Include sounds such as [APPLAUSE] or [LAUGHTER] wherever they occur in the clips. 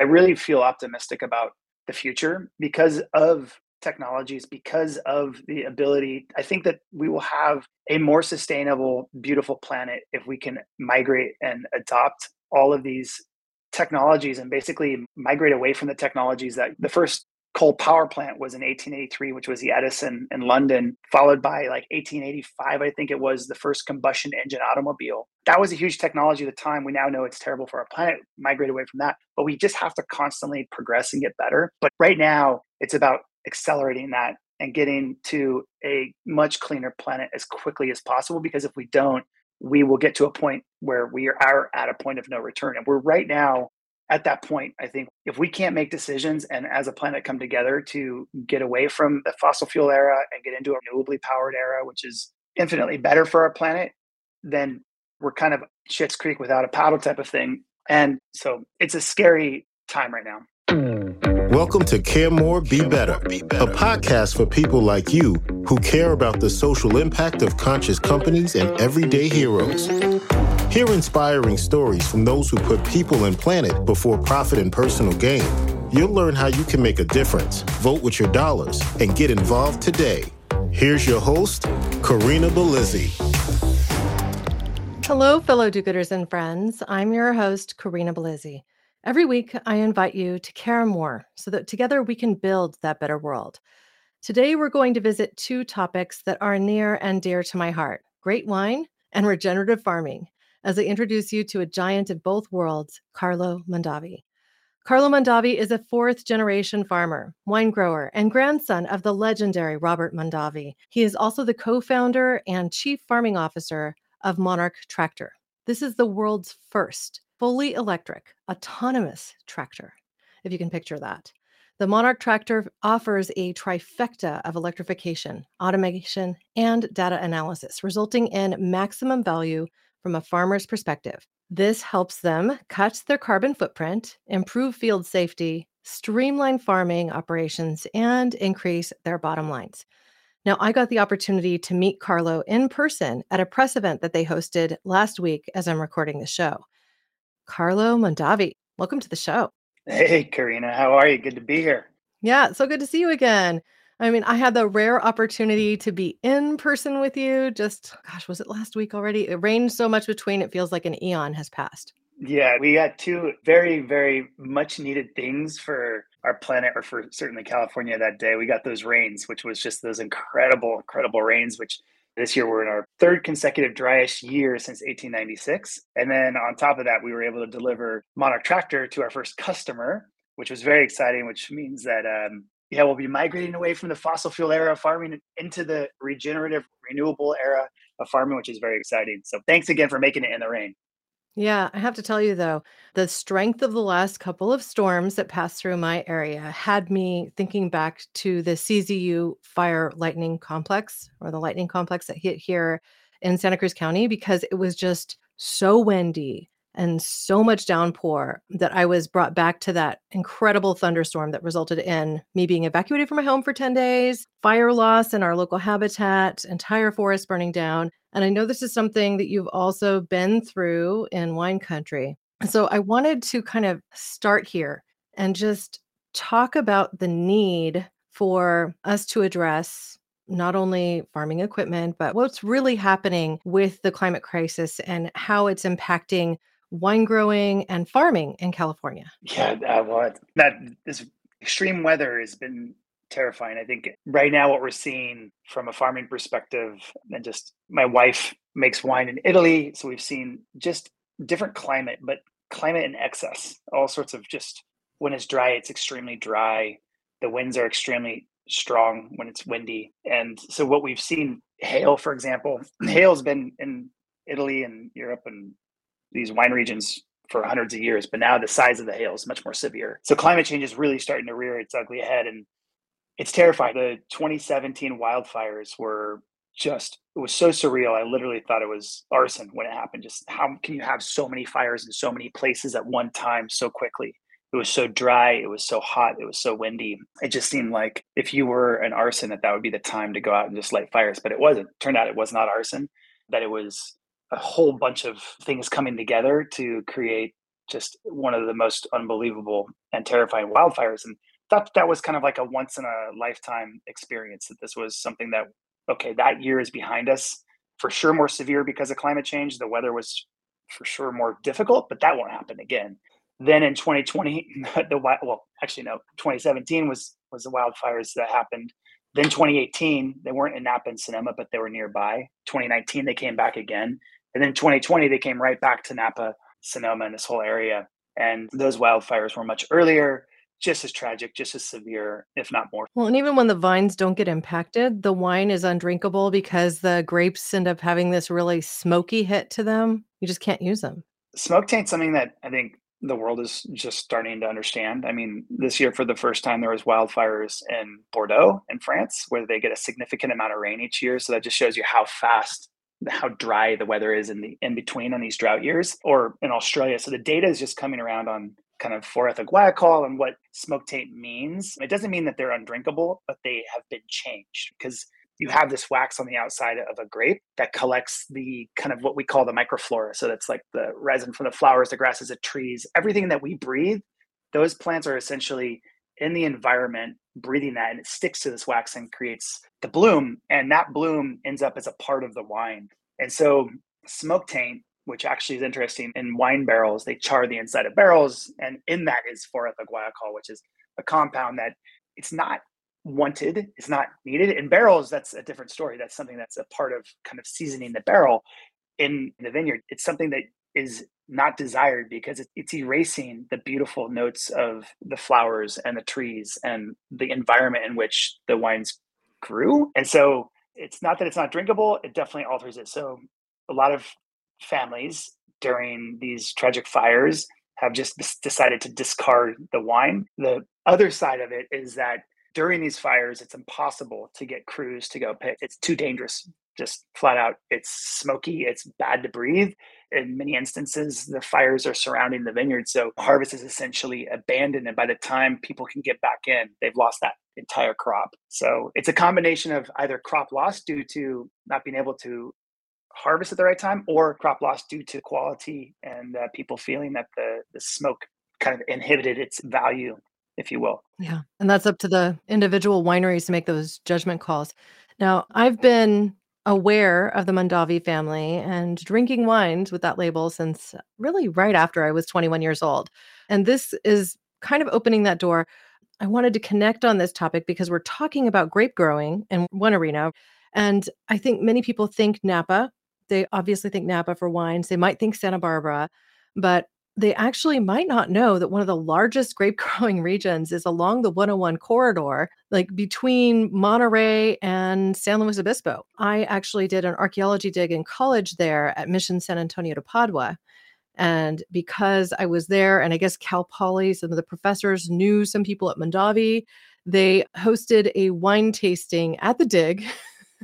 I really feel optimistic about the future because of technologies because of the ability i think that we will have a more sustainable beautiful planet if we can migrate and adopt all of these technologies and basically migrate away from the technologies that the first coal power plant was in 1883 which was the edison in london followed by like 1885 i think it was the first combustion engine automobile. That was a huge technology at the time. We now know it's terrible for our planet migrate away from that. But we just have to constantly progress and get better. But right now it's about accelerating that and getting to a much cleaner planet as quickly as possible because if we don't we will get to a point where we are at a point of no return. And we're right now at that point i think if we can't make decisions and as a planet come together to get away from the fossil fuel era and get into a renewably powered era which is infinitely better for our planet then we're kind of shit's creek without a paddle type of thing and so it's a scary time right now Welcome to Care More, Be Better, a podcast for people like you who care about the social impact of conscious companies and everyday heroes. Hear inspiring stories from those who put people and planet before profit and personal gain. You'll learn how you can make a difference, vote with your dollars, and get involved today. Here's your host, Karina Bellizzi. Hello, fellow do gooders and friends. I'm your host, Karina Bellizzi. Every week, I invite you to care more so that together we can build that better world. Today, we're going to visit two topics that are near and dear to my heart great wine and regenerative farming, as I introduce you to a giant of both worlds, Carlo Mondavi. Carlo Mondavi is a fourth generation farmer, wine grower, and grandson of the legendary Robert Mondavi. He is also the co founder and chief farming officer of Monarch Tractor. This is the world's first fully electric, autonomous tractor, if you can picture that. The Monarch tractor offers a trifecta of electrification, automation, and data analysis, resulting in maximum value from a farmer's perspective. This helps them cut their carbon footprint, improve field safety, streamline farming operations, and increase their bottom lines. Now, I got the opportunity to meet Carlo in person at a press event that they hosted last week as I'm recording the show. Carlo Mondavi. Welcome to the show. Hey, Karina, How are you? Good to be here. Yeah, so good to see you again. I mean, I had the rare opportunity to be in person with you. Just, gosh, was it last week already? It rained so much between, it feels like an eon has passed. Yeah, we got two very, very much needed things for our planet or for certainly California that day. We got those rains, which was just those incredible, incredible rains, which this year, we're in our third consecutive driest year since 1896. And then on top of that, we were able to deliver Monarch Tractor to our first customer, which was very exciting, which means that, um, yeah, we'll be migrating away from the fossil fuel era of farming into the regenerative, renewable era of farming, which is very exciting. So thanks again for making it in the rain. Yeah, I have to tell you though, the strength of the last couple of storms that passed through my area had me thinking back to the CZU fire lightning complex or the lightning complex that hit here in Santa Cruz County because it was just so windy and so much downpour that I was brought back to that incredible thunderstorm that resulted in me being evacuated from my home for 10 days, fire loss in our local habitat, entire forest burning down. And I know this is something that you've also been through in wine country. So I wanted to kind of start here and just talk about the need for us to address not only farming equipment, but what's really happening with the climate crisis and how it's impacting wine growing and farming in California. Yeah, well, that this extreme weather has been terrifying. I think right now what we're seeing from a farming perspective, and just my wife makes wine in Italy, so we've seen just different climate, but climate in excess. All sorts of just when it's dry, it's extremely dry. The winds are extremely strong when it's windy, and so what we've seen hail, for example, hail's been in Italy and Europe and these wine regions for hundreds of years, but now the size of the hail is much more severe. So climate change is really starting to rear its ugly head, and it's terrifying. The 2017 wildfires were just it was so surreal. I literally thought it was arson when it happened. Just how can you have so many fires in so many places at one time so quickly? It was so dry. It was so hot. It was so windy. It just seemed like if you were an arson, that that would be the time to go out and just light fires. But it wasn't. Turned out it was not arson. That it was a whole bunch of things coming together to create just one of the most unbelievable and terrifying wildfires. And thought that was kind of like a once in a lifetime experience that this was something that, okay, that year is behind us. For sure, more severe because of climate change. The weather was for sure more difficult, but that won't happen again. Then in 2020, [LAUGHS] the well, actually no, 2017 was was the wildfires that happened. Then 2018, they weren't in Napa and Sonoma, but they were nearby. 2019, they came back again, and then 2020, they came right back to Napa, Sonoma, and this whole area. And those wildfires were much earlier, just as tragic, just as severe, if not more. Well, and even when the vines don't get impacted, the wine is undrinkable because the grapes end up having this really smoky hit to them. You just can't use them. Smoke taint's something that I think the world is just starting to understand. I mean, this year for the first time there was wildfires in Bordeaux in France where they get a significant amount of rain each year. So that just shows you how fast how dry the weather is in the in between on these drought years or in Australia. So the data is just coming around on kind of 4-ethylguaiacol and what smoke taint means. It doesn't mean that they're undrinkable, but they have been changed because you have this wax on the outside of a grape that collects the kind of what we call the microflora. So that's like the resin from the flowers, the grasses, the trees, everything that we breathe. Those plants are essentially in the environment breathing that and it sticks to this wax and creates the bloom. And that bloom ends up as a part of the wine. And so smoke taint, which actually is interesting in wine barrels, they char the inside of barrels. And in that is 4-ethylguaiacol, which is a compound that it's not wanted it's not needed in barrels that's a different story that's something that's a part of kind of seasoning the barrel in the vineyard it's something that is not desired because it's erasing the beautiful notes of the flowers and the trees and the environment in which the wines grew. And so it's not that it's not drinkable it definitely alters it. So a lot of families during these tragic fires have just decided to discard the wine. The other side of it is that during these fires, it's impossible to get crews to go pick. It's too dangerous, just flat out. It's smoky, it's bad to breathe. In many instances, the fires are surrounding the vineyard. So harvest is essentially abandoned. And by the time people can get back in, they've lost that entire crop. So it's a combination of either crop loss due to not being able to harvest at the right time or crop loss due to quality and uh, people feeling that the, the smoke kind of inhibited its value if you will. Yeah. And that's up to the individual wineries to make those judgment calls. Now, I've been aware of the Mondavi family and drinking wines with that label since uh, really right after I was 21 years old. And this is kind of opening that door. I wanted to connect on this topic because we're talking about grape growing in one arena. And I think many people think Napa. They obviously think Napa for wines. They might think Santa Barbara, but they actually might not know that one of the largest grape [LAUGHS] growing regions is along the 101 corridor, like between Monterey and San Luis Obispo. I actually did an archaeology dig in college there at Mission San Antonio de Padua. And because I was there, and I guess Cal Poly, some of the professors knew some people at Mondavi, they hosted a wine tasting at the dig.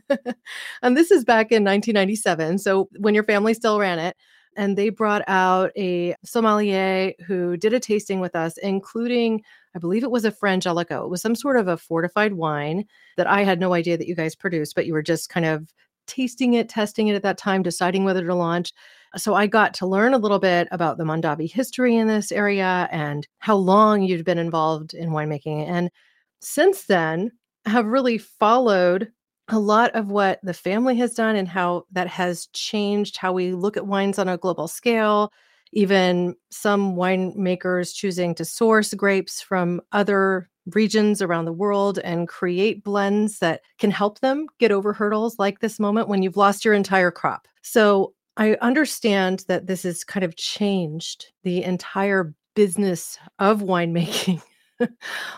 [LAUGHS] and this is back in 1997. So when your family still ran it and they brought out a sommelier who did a tasting with us, including, I believe it was a Frangelico. It was some sort of a fortified wine that I had no idea that you guys produced, but you were just kind of tasting it, testing it at that time, deciding whether to launch. So I got to learn a little bit about the Mondavi history in this area and how long you'd been involved in winemaking. And since then, have really followed a lot of what the family has done and how that has changed how we look at wines on a global scale. Even some winemakers choosing to source grapes from other regions around the world and create blends that can help them get over hurdles like this moment when you've lost your entire crop. So I understand that this has kind of changed the entire business of winemaking [LAUGHS]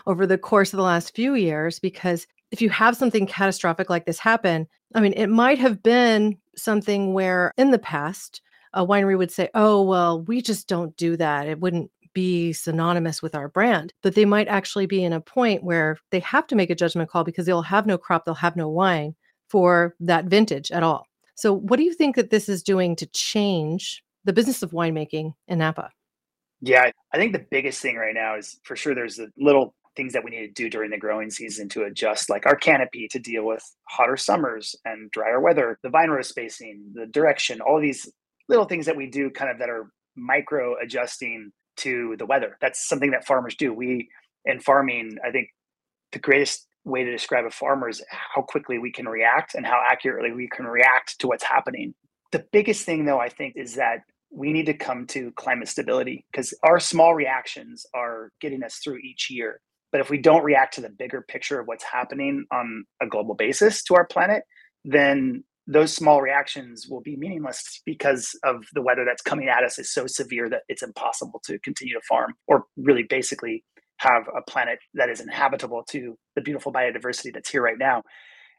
over the course of the last few years because if you have something catastrophic like this happen, I mean, it might have been something where in the past, a winery would say, oh, well, we just don't do that. It wouldn't be synonymous with our brand. But they might actually be in a point where they have to make a judgment call because they'll have no crop, they'll have no wine for that vintage at all. So, what do you think that this is doing to change the business of winemaking in Napa? Yeah, I think the biggest thing right now is for sure there's a little things that we need to do during the growing season to adjust like our canopy to deal with hotter summers and drier weather the vine row spacing the direction all these little things that we do kind of that are micro adjusting to the weather. That's something that farmers do. We in farming, I think the greatest way to describe a farmer is how quickly we can react and how accurately we can react to what's happening. The biggest thing though, I think, is that we need to come to climate stability because our small reactions are getting us through each year. But if we don't react to the bigger picture of what's happening on a global basis to our planet, then those small reactions will be meaningless because of the weather that's coming at us is so severe that it's impossible to continue to farm or really basically have a planet that is inhabitable to the beautiful biodiversity that's here right now.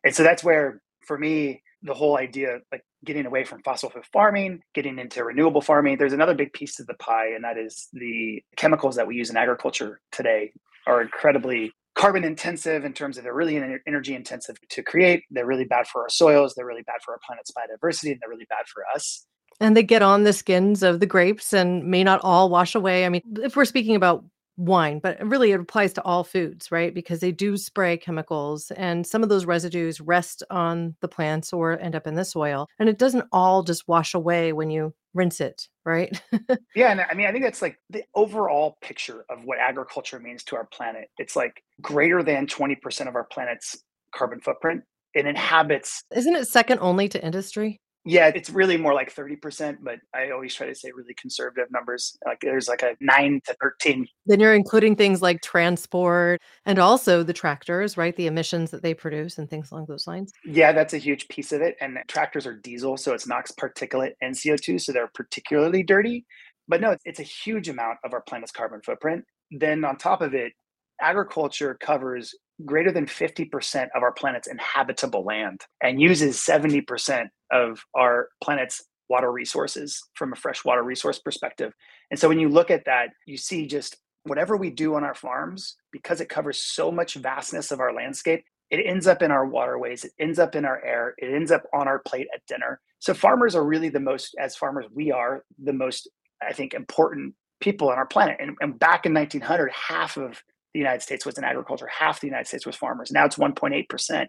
And so that's where, for me, the whole idea like getting away from fossil fuel farming, getting into renewable farming, there's another big piece of the pie, and that is the chemicals that we use in agriculture today are incredibly carbon intensive in terms of they're really energy intensive to create. They're really bad for our soils. They're really bad for our planet's biodiversity, and they're really bad for us. And they get on the skins of the grapes and may not all wash away. I mean, if we're speaking about wine, but really it applies to all foods, right? Because they do spray chemicals and some of those residues rest on the plants or end up in the soil. And it doesn't all just wash away when you rinse it, right? [LAUGHS] yeah. And I mean, I think that's like the overall picture of what agriculture means to our planet. It's like greater than 20% of our planet's carbon footprint. It inhabits. Isn't it second only to industry? Yeah, it's really more like 30%, but I always try to say really conservative numbers. Like there's like a 9 to 13. Then you're including things like transport and also the tractors, right? The emissions that they produce and things along those lines. Yeah, that's a huge piece of it. And tractors are diesel, so it's NOx particulate and CO2, so they're particularly dirty. But no, it's a huge amount of our planet's carbon footprint. Then on top of it, agriculture covers greater than 50% of our planet's inhabitable land and uses 70% of our planet's water resources from a freshwater resource perspective. And so when you look at that, you see just whatever we do on our farms, because it covers so much vastness of our landscape, it ends up in our waterways, it ends up in our air, it ends up on our plate at dinner. So farmers are really the most, as farmers, we are the most, I think, important people on our planet. And, and back in 1900, half of the United States was in agriculture, half the United States was farmers. Now it's 1.8%.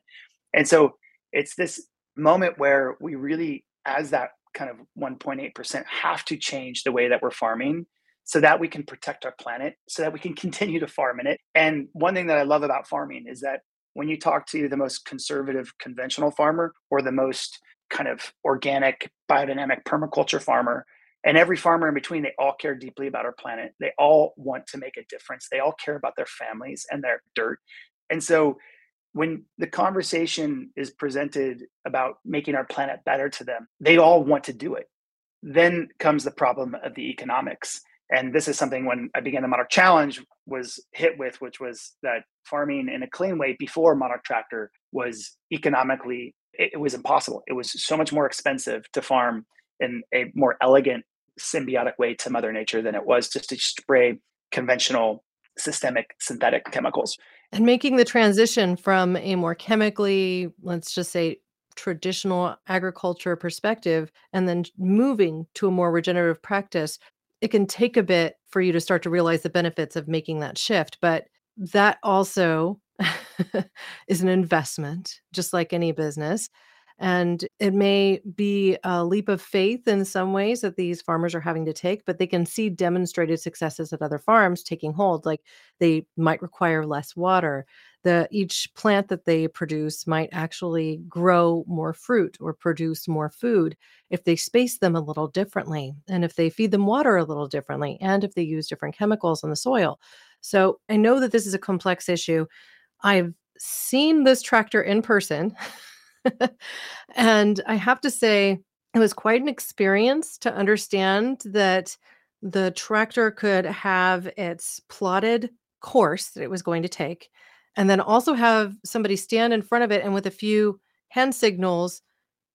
And so it's this moment where we really, as that kind of 1.8%, have to change the way that we're farming so that we can protect our planet, so that we can [LAUGHS] continue to farm in it. And one thing that I love about farming is that when you talk to the most conservative conventional farmer or the most kind of organic biodynamic permaculture farmer, and every farmer in between they all care deeply about our planet. They all want to make a difference. They all care about their families and their dirt. And so when the conversation is presented about making our planet better to them they all want to do it. Then comes the problem of the economics. And this is something when i began the monarch challenge was hit with which was that farming in a clean way before monarch tractor was economically it, it was impossible. It was so much more expensive to farm in a more elegant symbiotic way to mother nature than it was just to spray conventional systemic synthetic chemicals and making the transition from a more chemically let's just say traditional agriculture perspective and then moving to a more regenerative practice it can take a bit for you to start to realize the benefits of making that shift but that also [LAUGHS] is an investment just like any business and it may be a leap of faith in some ways that these farmers are having to take, but they can see demonstrated successes at other farms taking hold. Like they might require less water. The each plant that they produce might actually grow more fruit or produce more food if they space them a little differently and if they feed them water a little differently and if they use different chemicals in the soil. So I know that this is a complex issue. I've seen this tractor in person. [LAUGHS] [LAUGHS] and I have to say, it was quite an experience to understand that the tractor could have its plotted course that it was going to take, and then also have somebody stand in front of it and with a few hand signals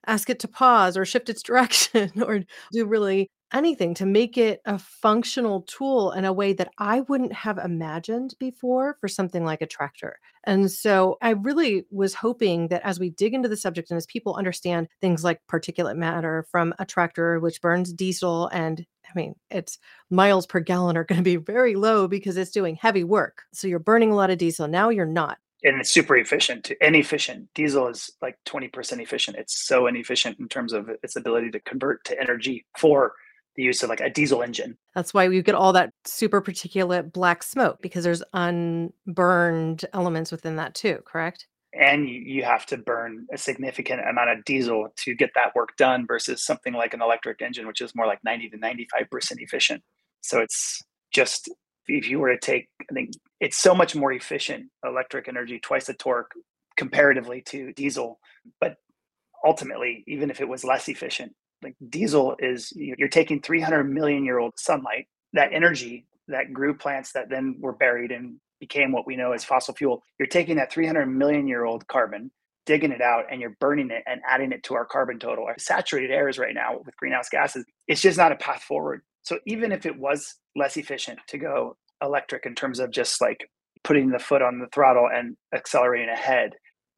ask it to pause or shift its [LAUGHS] direction or do really anything to make it a functional tool in a way that I wouldn't have imagined before for something like a tractor. And so I really was hoping that as we dig into the subject and as people understand things like particulate matter from a tractor, which burns diesel and I mean, its miles per gallon are going to be very low because it's doing heavy work. So you're burning a lot of diesel. Now you're not and it's super efficient and efficient. Diesel is like 20% efficient. It's so inefficient in terms of its ability to convert to energy for the use of like a diesel engine. That's why you get all that super particulate black smoke because there's unburned elements within that too, correct? And you have to burn a significant amount of diesel to get that work done versus something like an electric engine, which is more like 90 to 95% efficient. So it's just, if you were to take, I think it's so much more efficient electric energy, twice the torque comparatively to diesel. But ultimately, even if it was less efficient, like diesel is you're taking 300 million year old sunlight that energy that grew plants that then were buried and became what we know as fossil fuel you're taking that 300 million year old carbon digging it out and you're burning it and adding it to our carbon total our saturated airs right now with greenhouse gases it's just not a path forward so even if it was less efficient to go electric in terms of just like putting the foot on the throttle and accelerating ahead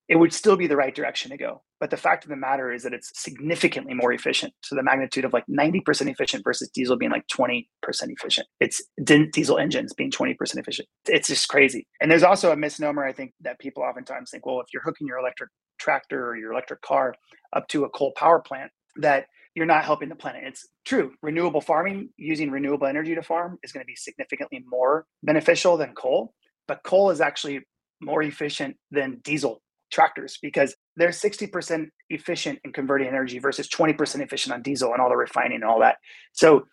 it would still be the right direction to go. But the fact of the matter is that it's significantly more efficient. So the magnitude of like 90% efficient versus diesel being like 20% efficient. It's diesel engines being 20% efficient. It's just crazy. And there's also a misnomer, I think, that people oftentimes think, well, if you're hooking your electric tractor or your electric car up to a coal power plant, that you're not helping the planet. It's true. Renewable farming, using renewable energy to farm, is going to be significantly more beneficial than coal. But coal is actually more efficient than diesel tractors because they're 60% efficient in converting energy versus 20% efficient on diesel and all the refining and all that. So,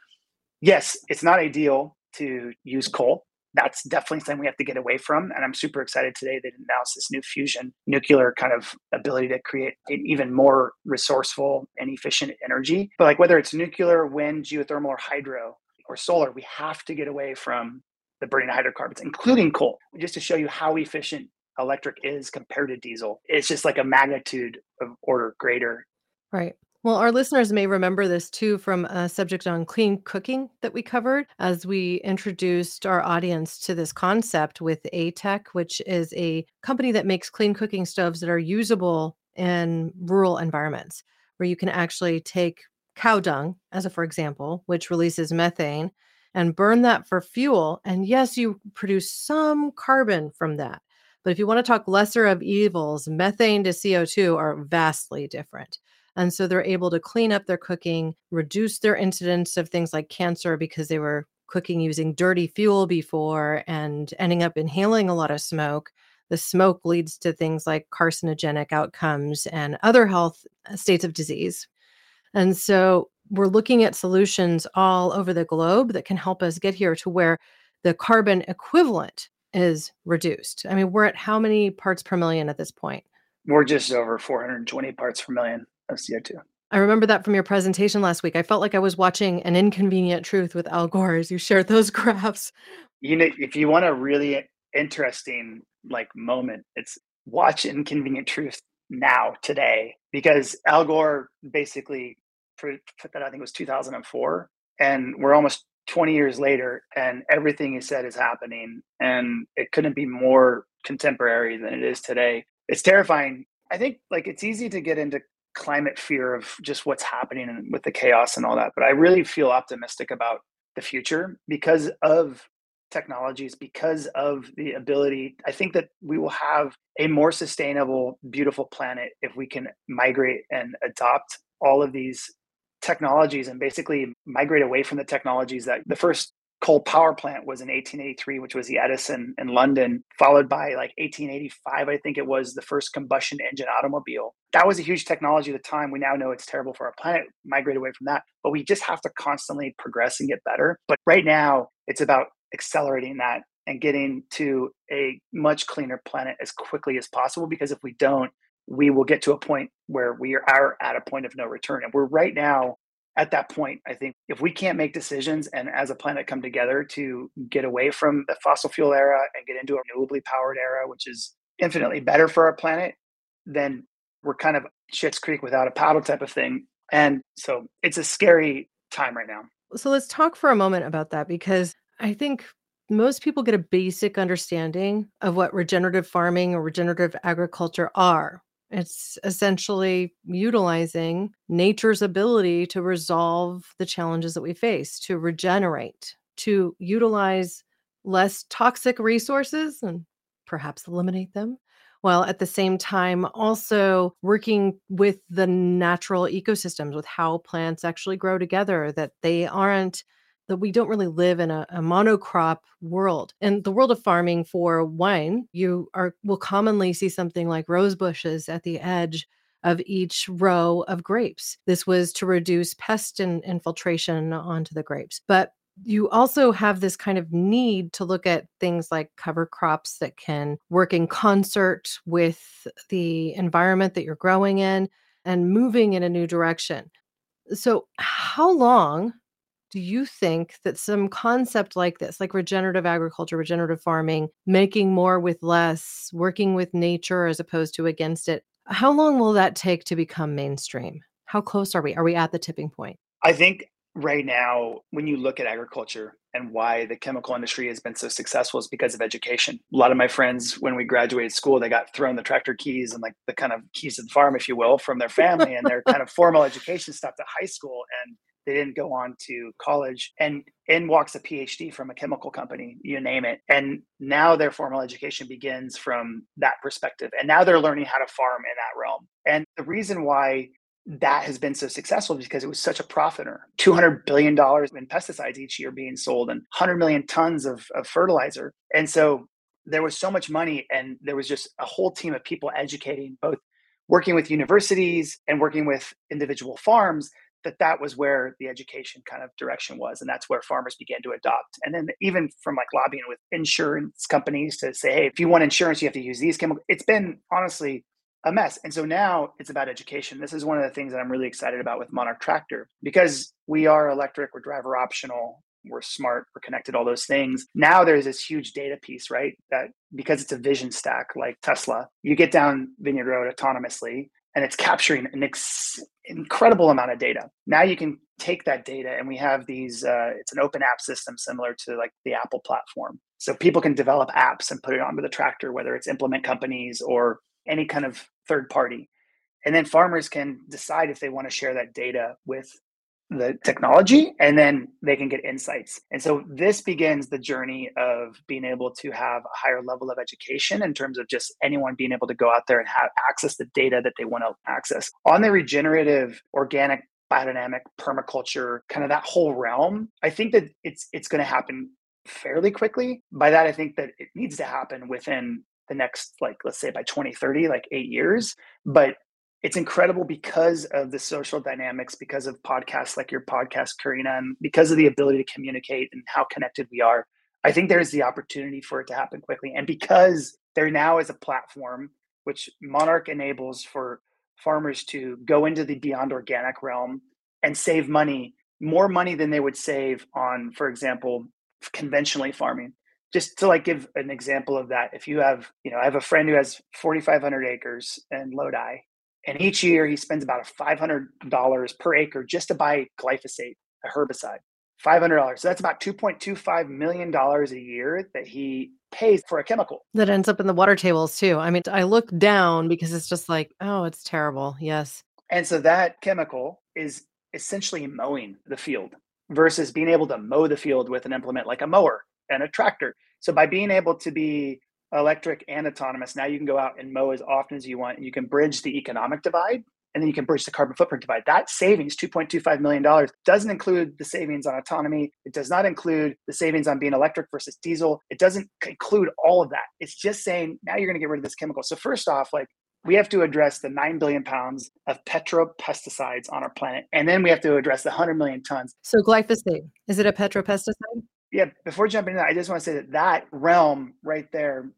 yes, it's not ideal to use coal. That's definitely something we have to get away from. And I'm super excited today that announced this new fusion nuclear kind of ability to create even more resourceful and efficient energy. But like whether it's nuclear, wind, geothermal, or hydro or solar, we have to get away from the burning hydrocarbons, including coal, just to show you how efficient electric is compared to diesel. It's just like a magnitude of order greater. Right. Well, our listeners may remember this too from a subject on clean cooking that we covered as we introduced our audience to this concept with ATEC, which is a company that makes clean cooking stoves that are usable in rural environments where you can actually take cow dung, as a for example, which releases methane, and burn that for fuel. And yes, you produce some carbon from that. But if you want to talk lesser of evils, methane to CO2 are vastly different. And so they're able to clean up their cooking, reduce their incidence of things like cancer because they were cooking using dirty fuel before and ending up inhaling a lot of smoke. The smoke leads to things like carcinogenic outcomes and other health uh, states of disease. And so we're looking at solutions all over the globe that can help us get here to where the carbon equivalent is reduced. I mean, we're at how many parts per million at this point? We're just over 420 parts per million of CO2. I remember that from your presentation last week. I felt like I was watching an inconvenient truth with Al Gore as you shared those [LAUGHS] graphs. You know, if you want a really interesting like moment, it's watch Inconvenient Truth now today because Al Gore basically put that I think it was 2004 and we're almost 20 years later and everything he said is happening and it couldn't be more contemporary than it is today. It's terrifying. I think like it's easy to get into climate fear of just what's happening and with the chaos and all that but i really feel optimistic about the future because of technologies because of the ability. I think that we will have a more sustainable beautiful planet if we can migrate and adopt all of these technologies and basically migrate away from the technologies that the first coal power plant was in 1883 which was the edison in london followed by like 1885 i think it was the first combustion engine automobile. That was a huge technology at the time. We now know it's terrible for our planet. Migrate away from that. But we just have to constantly progress and get better. But right now it's about accelerating that and getting to a much cleaner planet as quickly as possible because if we don't we will get to a point where we are at a point of no return. And we're right now at that point. I think if we can't make decisions and as a planet come together to get away from the fossil fuel era and get into a renewably powered era, which is infinitely better for our planet, then we're kind of shit's creek without a paddle type of thing. And so it's a scary time right now. So let's talk for a moment about that because I think most people get a basic understanding of what regenerative farming or regenerative agriculture are it's essentially utilizing nature's ability to resolve the challenges that we face, to regenerate, to utilize less toxic resources and perhaps eliminate them, while at the same time also working with the natural ecosystems, with how plants actually grow together, that they aren't that we don't really live in a, a, monocrop world. In the world of farming for wine, you are will commonly see something like rose bushes at the edge of each row of grapes. This was to reduce pest and infiltration onto the grapes. But you also have this kind of need to look at things like cover crops that can work in concert with the environment that you're growing in and moving in a new direction. So, how long do you think that some concept like this, like regenerative agriculture, regenerative farming, making more with less, working with nature as opposed to against it, how long will that take to become mainstream? How close are we? Are we at the tipping point? I think right now, when you look at agriculture and why the chemical industry has been so successful is because of education. A lot of my friends, when we graduated school, they got thrown the tractor keys and like the kind of keys to the farm, if you will, from their family and their kind of formal education stopped at high school. And they didn't go on to college and in walks a phd from a chemical company you name it and now their formal education begins from that perspective and now they're learning how to farm in that realm and the reason why that has been so successful is because it was such a profiter. $200 billion in pesticides each year being sold and 100 million tons of, of fertilizer. And so there was so much money and there was just a whole team of people educating both working with universities and working with individual farms that that was where the education kind of direction was and that's where farmers began to adopt and then even from like lobbying with insurance companies to say hey if you want insurance you have to use these chemicals it's been honestly a mess. And so now it's about education. This is one of the things that I'm really excited about with Monarch Tractor because we are electric, we're driver optional, we're smart, we're connected, all those things. Now there's this huge data piece, right? That because it's a vision stack like Tesla, you get down Vineyard Road autonomously and it's capturing an ex- incredible amount of data. Now you can take that data and we have these, uh, it's an open app system similar to like the Apple platform. So people can develop apps and put it onto the tractor, whether it's implement companies or any kind of third party. And then farmers can decide if they want to share that data with the technology and then they can get insights. And so this begins the journey of being able to have a higher level of education in terms of just anyone being able to go out there and have access the data that they want to access. On the regenerative organic biodynamic permaculture kind of that whole realm, I think that it's it's going to happen fairly quickly. By that I think that it needs to happen within the next like let's say by 2030 like 8 years but it's incredible because of the social dynamics because of podcasts like your podcast karina and because of the ability to communicate and how connected we are. I think there's the opportunity for it to happen quickly. And because there now is a platform which monarch enables for farmers to go into the beyond organic realm and save money more money than they would save on for example conventionally farming. Just to like give an example of that if you have you know i have a friend who has 4500 acres in lodi and each year he spends about $500 per acre just to buy glyphosate a herbicide $500 so that's about $2.25 million a year that he pays for a chemical. That ends up in the water tables too. I mean i look down because it's just like oh it's terrible. Yes. And so that chemical is essentially mowing the field versus being able to mow the field with an implement like a mower and a tractor. So by being able to be electric and autonomous, now you can go out and mow as often as you want. And you can bridge the economic divide and then you can bridge the carbon footprint divide. That savings, $2.25 million, doesn't include the savings on autonomy. It does not include the savings on being electric versus diesel. It doesn't include all of that. It's just saying now you're going to get rid of this chemical. So, first off, like we have to address the 9 billion pounds of petropesticides on our planet. And then we have to address the 100 million tons. So, glyphosate, is it a petropesticide? Yeah, before jumping in, I just want to say that that realm right there,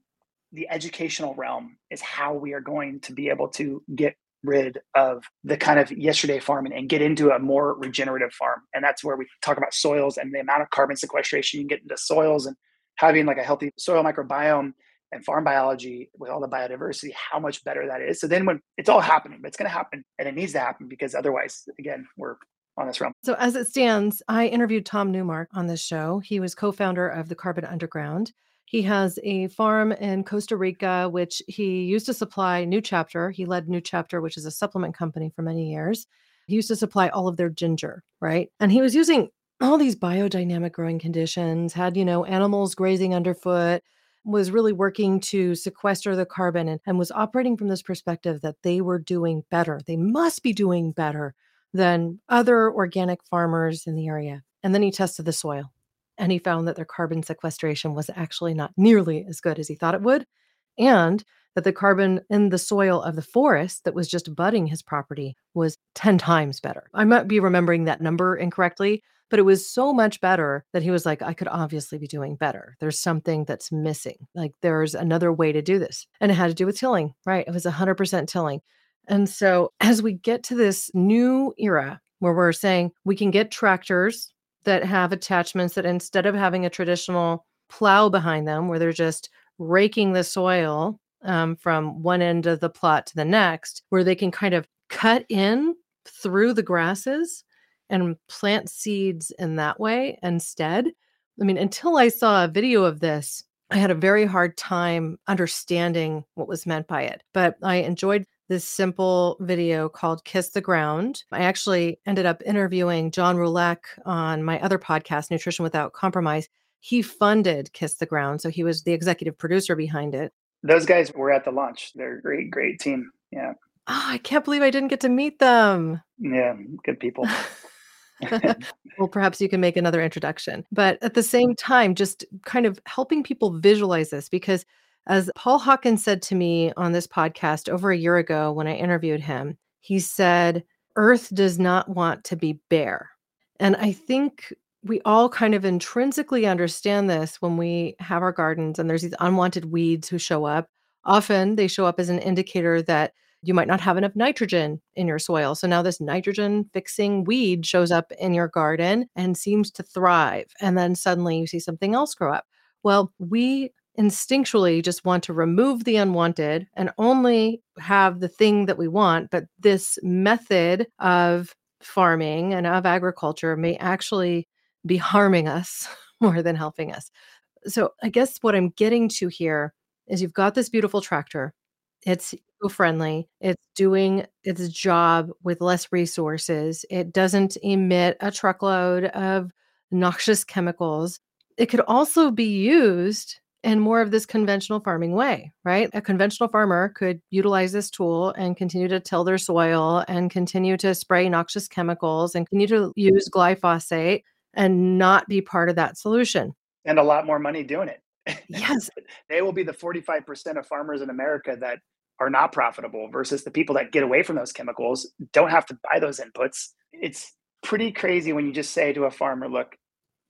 the educational realm, is how we are going to be able to get rid of the kind of yesterday farming and get into a more regenerative farm. And that's where we talk about soils and the amount of carbon sequestration you can get into soils and having like a healthy soil microbiome and farm biology with all the biodiversity, how much better that is. So then when it's all happening, but it's going to happen and it needs to happen because otherwise, again, we're on this realm. So, as it stands, I interviewed Tom Newmark on this show. He was co founder of the Carbon Underground. He has a farm in Costa Rica, which he used to supply New Chapter. He led New Chapter, which is a supplement company for many years. He used to supply all of their ginger, right? And he was using all these biodynamic growing conditions, had, you know, animals grazing underfoot, was really working to sequester the carbon and, and was operating from this perspective that they were doing better. They must be doing better than other organic farmers in the area. And then he tested the soil and he found that their carbon sequestration was actually not nearly as good as he thought it would. And that the carbon in the soil of the forest that was just budding his property was 10 times better. I might be remembering that number incorrectly, but it was so much better that he was like, I could obviously be doing better. There's something that's missing. Like there's another way to do this. And it had to do with tilling, right? It was 100% tilling. And so as we get to this new era where we're saying we can get tractors that have attachments that instead of having a traditional plow behind them where they're just raking the soil um, from one end of the plot to the next, where they can kind of cut in through the grasses and plant seeds in that way instead. I mean, until I saw a video of this, I had a very hard time understanding what was meant by it. But I enjoyed this simple video called Kiss the Ground. I actually ended up interviewing John Roulac on my other podcast, Nutrition Without Compromise. He funded Kiss the Ground. So he was the executive producer behind it. Those guys were at the launch. They're a great, great team. Yeah. Oh, I can't believe I didn't get to meet them. Yeah, good people. [LAUGHS] [LAUGHS] well, perhaps you can make another introduction. But at the same time, just kind of helping people visualize this because as Paul Hawken said to me on this podcast over a year ago when I interviewed him, he said, Earth does not want to be bare. And I think we all kind of intrinsically understand this when we have our gardens and there's these unwanted weeds who show up. Often they show up as an indicator that you might not have enough nitrogen in your soil. So now this nitrogen fixing weed shows up in your garden and seems to thrive. And then suddenly you see something else grow up. Well, we instinctually just want to remove the unwanted and only have the thing that we want. But this method of farming and of agriculture may actually be harming us [LAUGHS] more than helping us. So I guess what I'm getting to here is you've got this beautiful tractor. It's eco-friendly. It's doing its job with less resources. It doesn't emit a truckload of noxious chemicals. It could also be used in more of this conventional farming way, right? A conventional farmer could utilize this tool and continue to till their soil and continue to spray noxious chemicals and continue to use glyphosate and not be part of that solution. And a lot more money doing it. [LAUGHS] Yes. they will be the 45% of farmers in America that are not profitable versus the people that get away from those chemicals don't have to buy those inputs. It's pretty crazy when you just say to a farmer, look,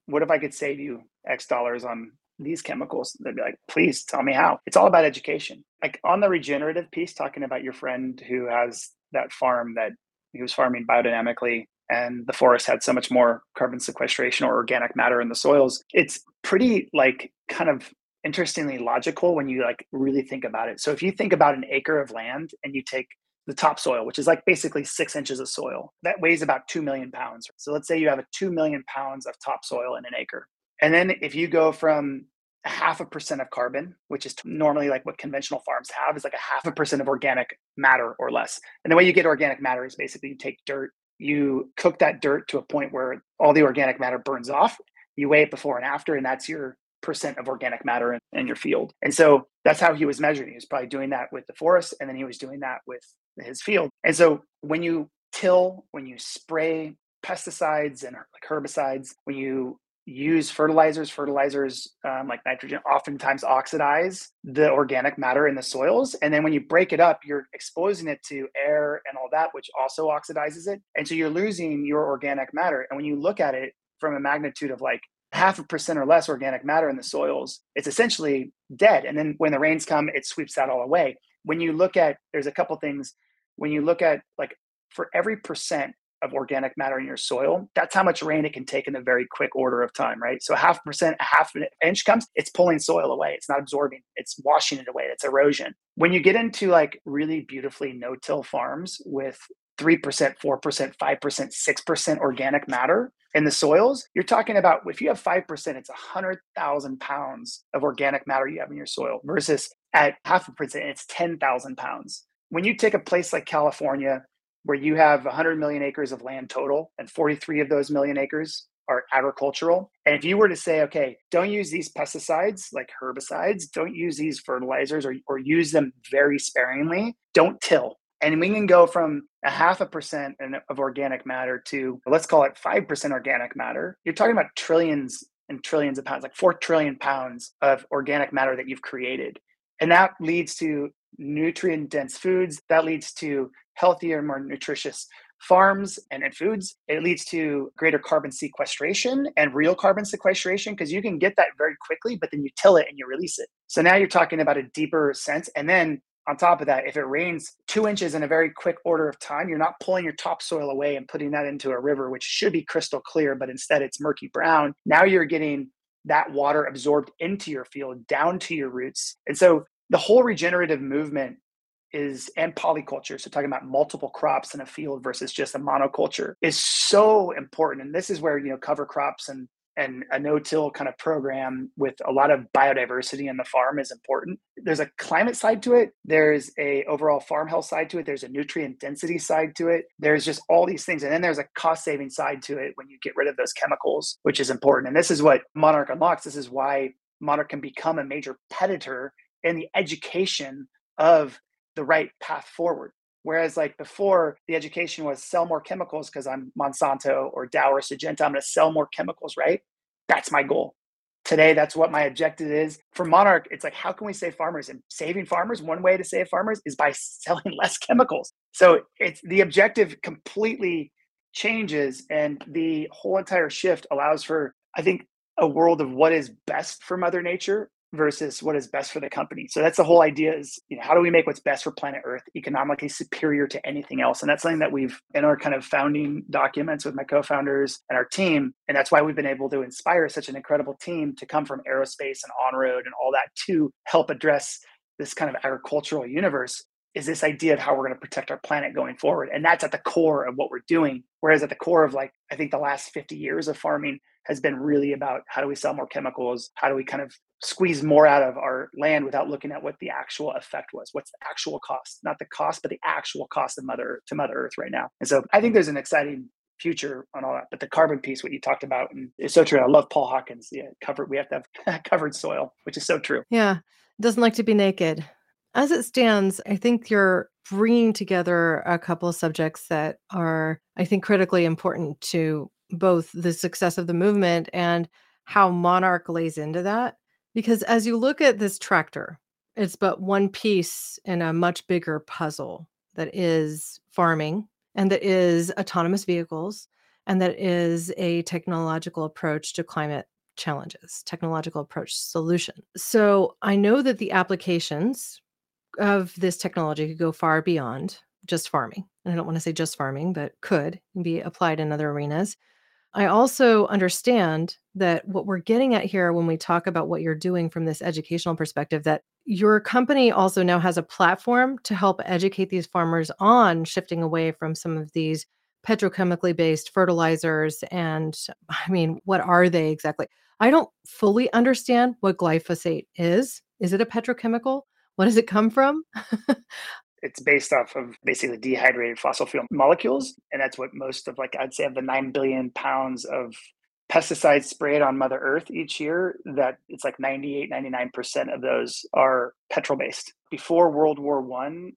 what if I could save you X dollars on these chemicals? They'd be like, please tell me how. It's all about education. Like on the regenerative piece, talking about your friend who has that farm that he was farming biodynamically and the forest had so much more carbon sequestration or organic matter in the soils it's pretty like kind of interestingly logical when you like really think about it so if you think about an acre of land and you take the topsoil which is like basically six inches of soil that weighs about 2 million pounds so let's say you have a 2 million pounds of topsoil in an acre and then if you go from a half a percent of carbon, which is normally like what conventional farms have, is like a half a percent of organic matter or less. And the way you get organic matter is basically you take dirt you cook that dirt to a point where all the organic matter burns off. You weigh it before and after, and that's your percent of organic matter in, in, your field. And so that's how he was measuring. He was probably doing that with the forest, and then he was doing that with his field. And so when you till, when you spray pesticides and like herbicides, when you use fertilizers. Fertilizers um, like nitrogen oftentimes oxidize the organic matter in the soils. And then when you break it up, you're exposing it to air and all that, which also oxidizes it. And so you're losing your organic matter. And when you look at it from a magnitude of like half a percent or less organic matter in the soils, it's essentially dead. And then when the rains come, it sweeps that all away. When you look at, there's a couple things. When you look at like for every percent of organic matter in your soil, that's how much rain it can take in a very quick order of time, right? So half percent, a half an inch comes, it's pulling soil away. It's not absorbing, it's washing it away. It's erosion. When you get into like really beautifully no-till farms with 3%, 4%, 5%, 6% organic matter in the soils, you're talking about if you have 5%, it's 100,000 pounds of organic matter you have in your soil versus at half a percent, it's 10,000 pounds. When you take a place like California, where you have 100 million acres of land total and 43 of those million acres are agricultural. And if you were to say, okay, don't use these pesticides like herbicides, don't use these fertilizers or, or use them very sparingly, don't till. And we can go from a half a percent of organic matter to let's call it 5% organic matter. You're talking about trillions and trillions of pounds, like 4 trillion pounds of organic matter that you've created. And that leads to nutrient dense foods, that leads to healthier, more nutritious farms and, and foods. It leads to greater carbon sequestration and real carbon sequestration because you can get that very quickly, but then you till it and you release it. So now you're talking about a deeper sense. And then on top of that, if it rains two inches in a very quick order of time, you're not pulling your topsoil away and putting that into a river, which should be crystal clear, but instead it's murky brown. Now you're getting that water absorbed into your field, down to your roots. And so the whole regenerative movement is and polyculture so talking about multiple crops in a field versus just a monoculture is so important. And this is where you know cover crops and and a no-till kind of program with a lot of biodiversity in the farm is important. There's a climate side to it. There's a overall farm health side to it. There's a nutrient density side to it. There's just all these things. And then there's a cost saving side to it when you get rid of those chemicals which is important. And this is what monarch unlocks. This is why monarch can become a major predator in the education of the right path forward. Whereas like before, the education was sell more chemicals because I'm Monsanto or Dow or Syngenta. I'm going to sell more chemicals, right? That's my goal. Today, that's what my objective is. For Monarch, it's like, how can we save farmers? And saving farmers, one way to save farmers is by [LAUGHS] selling less chemicals. So it's the objective completely changes, and the whole entire shift allows for, I think, a world of what is best for Mother Nature versus what is best for the company. So that's the whole idea is, you know, how do we make what's best for planet Earth economically superior to anything else? And that's something that we've in our kind of founding documents with my co-founders and our team. And that's why we've been able to inspire such an incredible team to come from aerospace and on-road and all that to help address this kind of agricultural universe is this idea of how we're going to protect our planet going forward. And that's at the core of what we're doing. Whereas at the core of like, I think the last 50 years of farming has been really about how do we sell more chemicals? How do we kind of squeeze more out of our land without looking at what the actual effect was what's the actual cost not the cost but the actual cost of mother to mother earth right now. And so i think there's an exciting future on all that but the carbon piece what you talked about and it's so true. I love Paul Hawken. Yeah covered we have to have [LAUGHS] covered soil which is so true. Yeah doesn't like to be naked. As it stands i think you're bringing together a couple of subjects that are i think critically important to both the success of the movement and how monarch lays into that because as you look at this tractor, it's but one piece in a much bigger puzzle that is farming and that is autonomous vehicles and that is a technological approach to climate challenges, technological approach solution. So I know that the applications of this technology could go far beyond just farming. And I don't want to say just farming, but could be applied in other arenas. I also understand that what we're getting at here when we talk about what you're doing from this educational perspective that your company also now has a platform to help educate these farmers on shifting away from some of these petrochemically based fertilizers and I mean what are they exactly? I don't fully understand what glyphosate is. Is it a petrochemical? What does it come from? [LAUGHS] it's based off of basically dehydrated fossil fuel molecules and that's what most of like i'd say of the 9 billion pounds of pesticides sprayed on mother earth each year that it's like 98 99% of those are petrol based before world war 1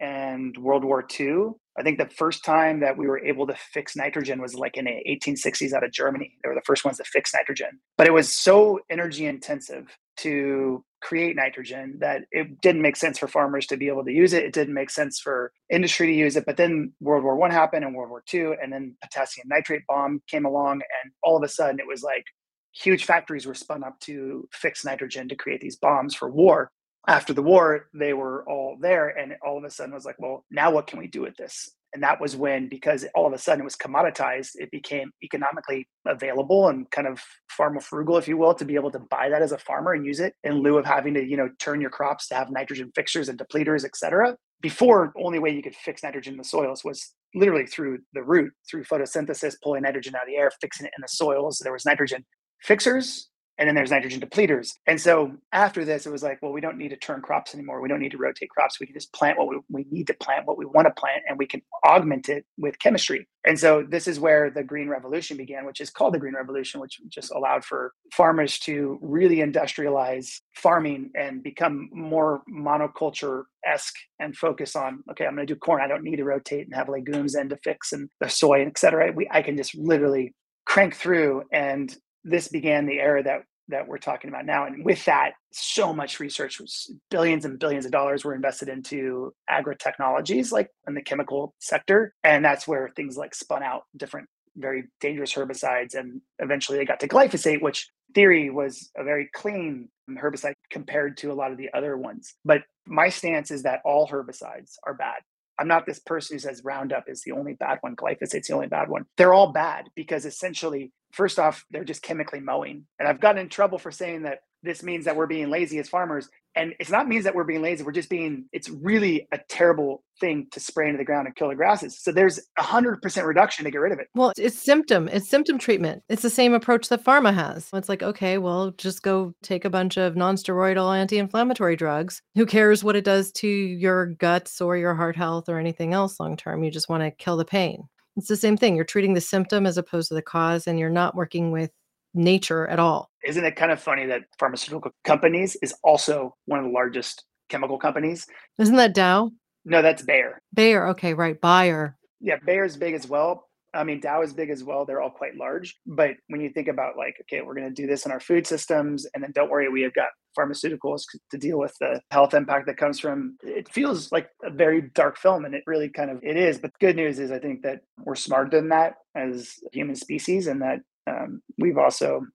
and world war 2 i think the first time that we were able to fix nitrogen was like in the 1860s out of germany. They were the first ones to fix nitrogen. But it was so energy intensive to create nitrogen that it didn't make sense for farmers to be able to use it. It didn't make sense for industry to use it. But then world war one happened and world war two and then potassium nitrate bomb came along and all of a sudden it was like huge factories were spun up to fix nitrogen to create these bombs for war after the war they were all there and all of a sudden I was like well now what can we do with this? And that was when because all of a sudden it was commoditized it became economically available and kind of farmer frugal if you will to be able to buy that as a farmer and use it in lieu of having to you know turn your crops to have nitrogen fixers and depleters etc before only way you could fix nitrogen in the soils was literally through the root through photosynthesis pulling nitrogen out of the air fixing it in the soils. There was nitrogen fixers and then there's nitrogen depleters. And so after this, it was like, well, we don't need to turn crops anymore. We don't need to rotate crops. We can just plant what we, we need to plant, what we want to plant, and we can augment it with chemistry. And so this is where the green revolution began, which is called the green revolution, which just allowed for farmers to really industrialize farming and become more monoculture esque and focus on okay i'm going to do corn i don't need to rotate and have legumes and to fix and the soy and et cetera we, i can just literally crank through and this began the era that that we're talking about now and with that so much research was billions and billions of dollars were invested into agri technologies like in the chemical sector and that's where things like spun out different very dangerous herbicides and eventually they got to glyphosate which theory was a very clean herbicide compared to a lot of the other ones. But my stance is that all herbicides are bad I'm not this person who says Roundup is the only bad one, glyphosate's the only bad one. They're all bad because essentially, first off, they're just chemically mowing. And I've gotten in trouble for saying that this means that we're being lazy as farmers and it's not means that we're being lazy we're just being it's really a terrible thing to spray into the ground and kill the grasses. So there's a hundred percent reduction to get rid of it. Well it's symptom it's symptom treatment. It's the same approach that pharma has. It's like okay well just go take a bunch of non-steroidal anti-inflammatory drugs. Who cares what it does to your guts or your heart health or anything else long term? You just want to kill the pain. It's the same thing. You're treating the symptom as opposed to the cause and you're not working with nature at all. Isn't it kind of funny that pharmaceutical companies is also one of the largest chemical companies? Isn't that Dow? No, that's Bayer. Bayer, okay, right. Bayer. Yeah, Bayer's big as well. I mean, Dow is big as well. They're all quite large. But when you think about like, okay, we're going to do this in our food systems, and then don't worry, we have got pharmaceuticals to deal with the health impact that comes from. It feels like a very dark film, and it really kind of it is. But good news is, I think that we're smarter than that as human species, and that um, we've also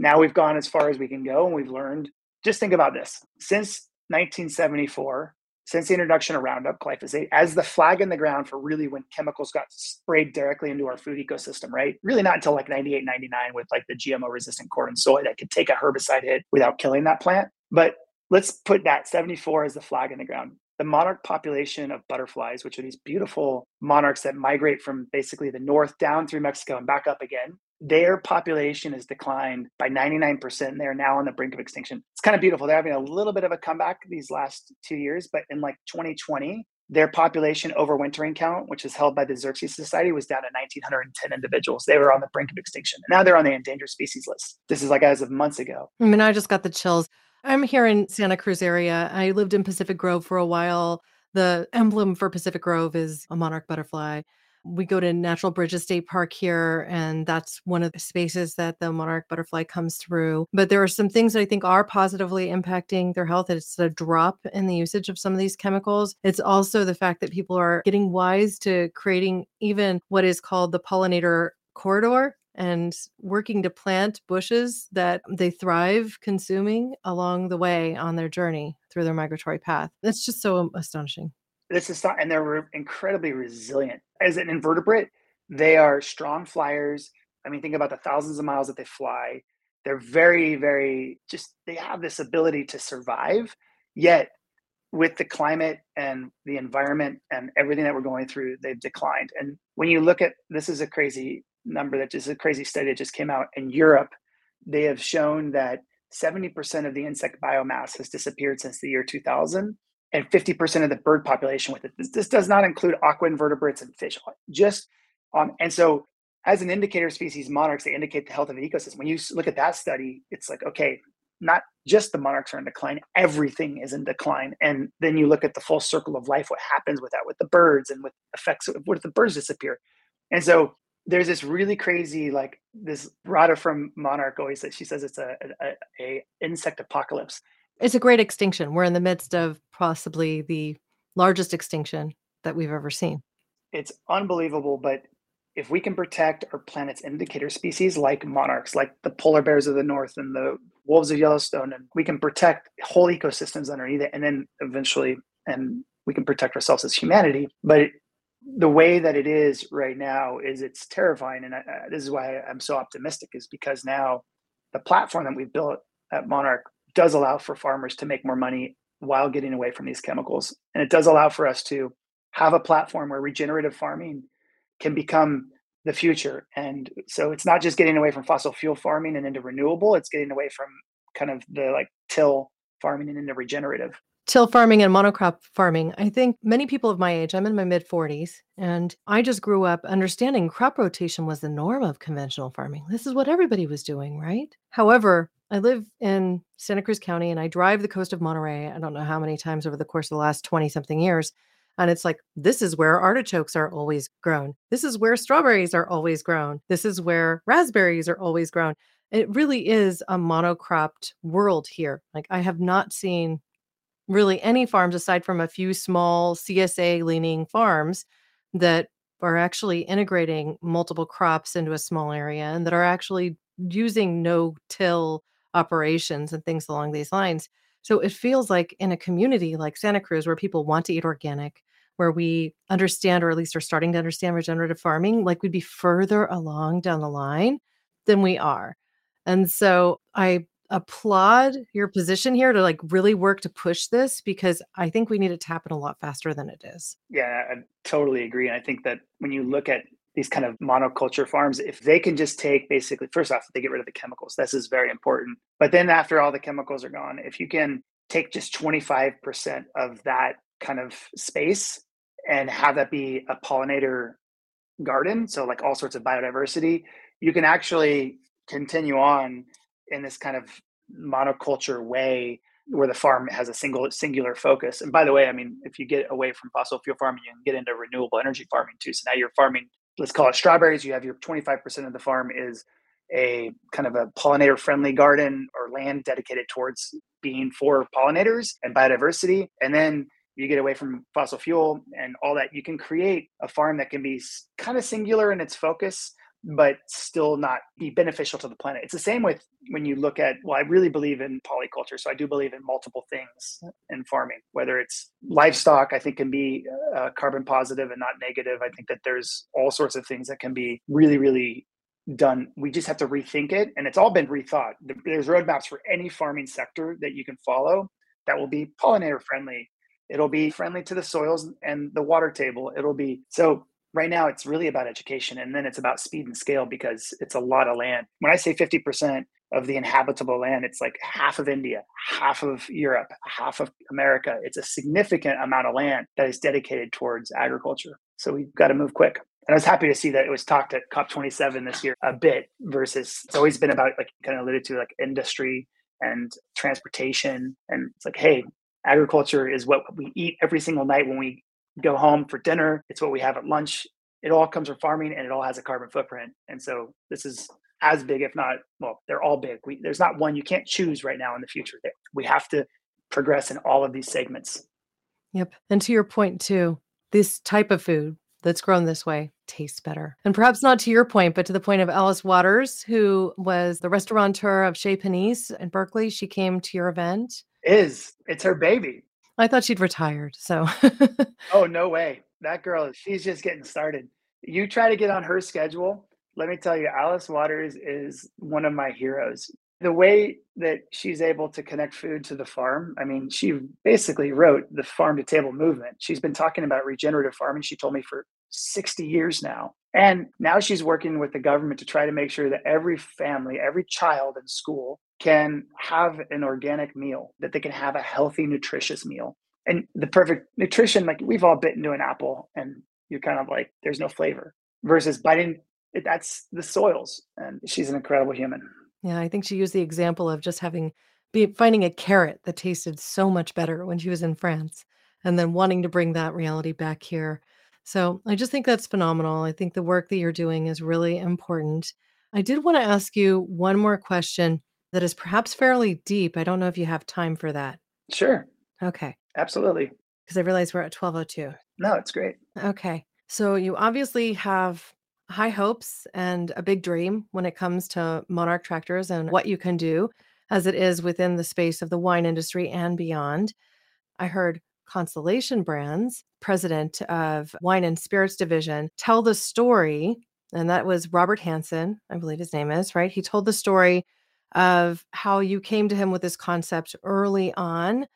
now we've gone as far as we can go and we've learned just think about this. Since 1974 since the introduction of roundup glyphosate as the flag in the ground for really when chemicals got sprayed directly into our food ecosystem right? Really not until like 98 99 with like the gmo resistant corn and soy that could take a herbicide hit without killing that plant. But let's put that 74 as the flag in the ground the monarch population of butterflies, which are these beautiful monarchs that migrate from basically the north down through Mexico and back up again, their population has declined by 99% and they're now on the brink of extinction. It's kind of beautiful. They're having a little bit of a comeback these last two years, but in like 2020, their population overwintering count, which is held by the Xerces Society, was down to 1,910 individuals. They were on the brink of extinction. And now they're on the endangered species list. This is like as of months ago. I mean, I just got the chills. I'm here in Santa Cruz area. I lived in Pacific Grove for a while. The emblem for Pacific Grove is a monarch butterfly. We go to Natural Bridges State Park here, and that's one of the spaces that the monarch butterfly comes through. But there are some things that I think are positively impacting their health. It's a drop in the usage of some of these chemicals. It's also the fact that people are getting wise to creating even what is called the pollinator corridor and working to plant bushes that they thrive consuming along the way on their journey through their migratory path. It's just so astonishing. This is and they're incredibly resilient. As an invertebrate, they are strong flyers. I mean, think about the thousands of miles that they fly. They're very, very just they have this ability to survive. Yet with the climate and the environment and everything that we're going through, they've declined. And when you look at this is a crazy number that just a crazy study that just came out in Europe. They have shown that 70% of the insect biomass has disappeared since the year 2000 and 50% of the bird population with it. This, this does not include aqua invertebrates and fish. Just um, and so as an indicator species, monarchs, they indicate the health of an ecosystem. When you look at that study, it's like, okay, not just the monarchs are in decline, everything is in decline. And then you look at the full circle of life, what happens with that, with the birds and with effects, what if the birds disappear? And so there's this really crazy like this Rada from Monarch always says she says it's a, a, a insect apocalypse. It's a great extinction. We're in the midst of possibly the largest extinction that we've ever seen. It's unbelievable, but if we can protect our planet's indicator species like monarchs, like the polar bears of the north and the wolves of Yellowstone, and we can protect whole ecosystems underneath it, and then eventually, and we can protect ourselves as humanity. But the way that it is right now is it's terrifying and I, this is why i'm so optimistic is because now the platform that we've built at monarch does allow for farmers to make more money while getting away from these chemicals and it does allow for us to have a platform where regenerative farming can become the future. And so it's not just getting away from fossil fuel farming and into renewable, it's getting away from kind of the like till farming and into regenerative. Till farming and monocrop farming. I think many people of my age, I'm in my mid 40s, and I just grew up understanding crop rotation was the norm of conventional farming. This is what everybody was doing, right? However, I live in Santa Cruz County and I drive the coast of Monterey. I don't know how many times over the course of the last 20 something years. And it's like, this is where artichokes are always grown. This is where strawberries are always grown. This is where raspberries are always grown. It really is a monocropped world here. Like, I have not seen really any farms aside from a few small CSA leaning farms that are actually integrating multiple crops into a small area and that are actually using no till operations and things along these lines. So it feels like in a community like Santa Cruz, where people want to eat organic, where we understand, or at least are starting to understand regenerative farming, like we'd be further along down the line than we are. And so I applaud your position here to like really work to push this because I think we need it to happen a lot faster than it is. Yeah, I totally agree. And I think that when you look at these kind of monoculture farms, if they can just take basically, first off, they get rid of the chemicals. This is very important. But then after all the chemicals are gone, if you can take just 25% of that kind of space and have that be a pollinator garden, so like all sorts of biodiversity, you can actually continue on in this kind of monoculture way where the farm has a single singular focus. And by the way, I mean if you get away from fossil fuel farming, you can get into renewable energy farming too. So now you're farming let's call it strawberries. You have your 25% of the farm is a kind of a pollinator friendly garden or land dedicated towards being for pollinators and biodiversity. And then you get away from fossil fuel and all that. You can create a farm that can be kind of singular in its focus, but still not be beneficial to the planet. It's the same with when you look at, well, I really believe in polyculture. So I do believe in multiple things in farming, whether it's livestock, I think can be uh, carbon positive and not negative. I think that there's all sorts of things that can be really, really done. We just have to rethink it. And it's all been rethought. There's roadmaps for any farming sector that you can follow that will be pollinator friendly. It'll be friendly to the soils and the water table. It'll be so right now it's really about education and then it's about speed and scale because it's a lot of land. When i say 50% of the inhabitable land it's like half of india half of europe half of america. It's a significant amount of land that is dedicated towards agriculture. So we've got to move quick. And I was happy to see that it was talked at COP27 this year a bit versus it's always been about like kind of alluded to like industry and transportation. And it's like, hey, agriculture is what we eat every single night when we go home for dinner. It's what we have at lunch. It all comes from farming and it all has a carbon footprint. And so this is as big, if not, well, they're all big. We, there's not one you can't choose right now in the future. We have to progress in all of these segments. Yep. And to your point, too, this type of food that's grown this way tastes better. And perhaps not to your point, but to the point of Alice Waters, who was the restaurateur of Chez Panisse in Berkeley. She came to your event. Is it's her baby. I thought she'd retired. So, oh, [LAUGHS] no way. That girl, is she's just getting started. You try to get on her schedule. Let me tell you, Alice Waters is one of my heroes. The way that she's able to connect food to the farm, I mean, she basically wrote the farm to table movement. She's been talking about regenerative farming, she told me, for 60 years now. And now she's working with the government to try to make sure that every family, every child in school can have an organic meal, that they can have a healthy, nutritious meal. And the perfect nutrition, like we've all bitten into an apple and you're kind of like, there's no flavor versus biting, that's the soils. And she's an incredible human. Yeah, I think she used the example of just having, be finding a carrot that tasted so much better when she was in France and then wanting to bring that reality back here. So I just think that's phenomenal. I think the work that you're doing is really important. I did want to ask you one more question that is perhaps fairly deep. I don't know if you have time for that. Sure. Okay. Absolutely. Because I realize we're at 1202. No, it's great. Okay. So you obviously have high hopes and a big dream when it comes to Monarch tractors and what you can do as it is within the space of the wine industry and beyond. I heard Constellation Brands, president of Wine and Spirits Division, tell the story. And that was Robert Hanson, I believe his name is, right? He told the story of how you came to him with this concept early on.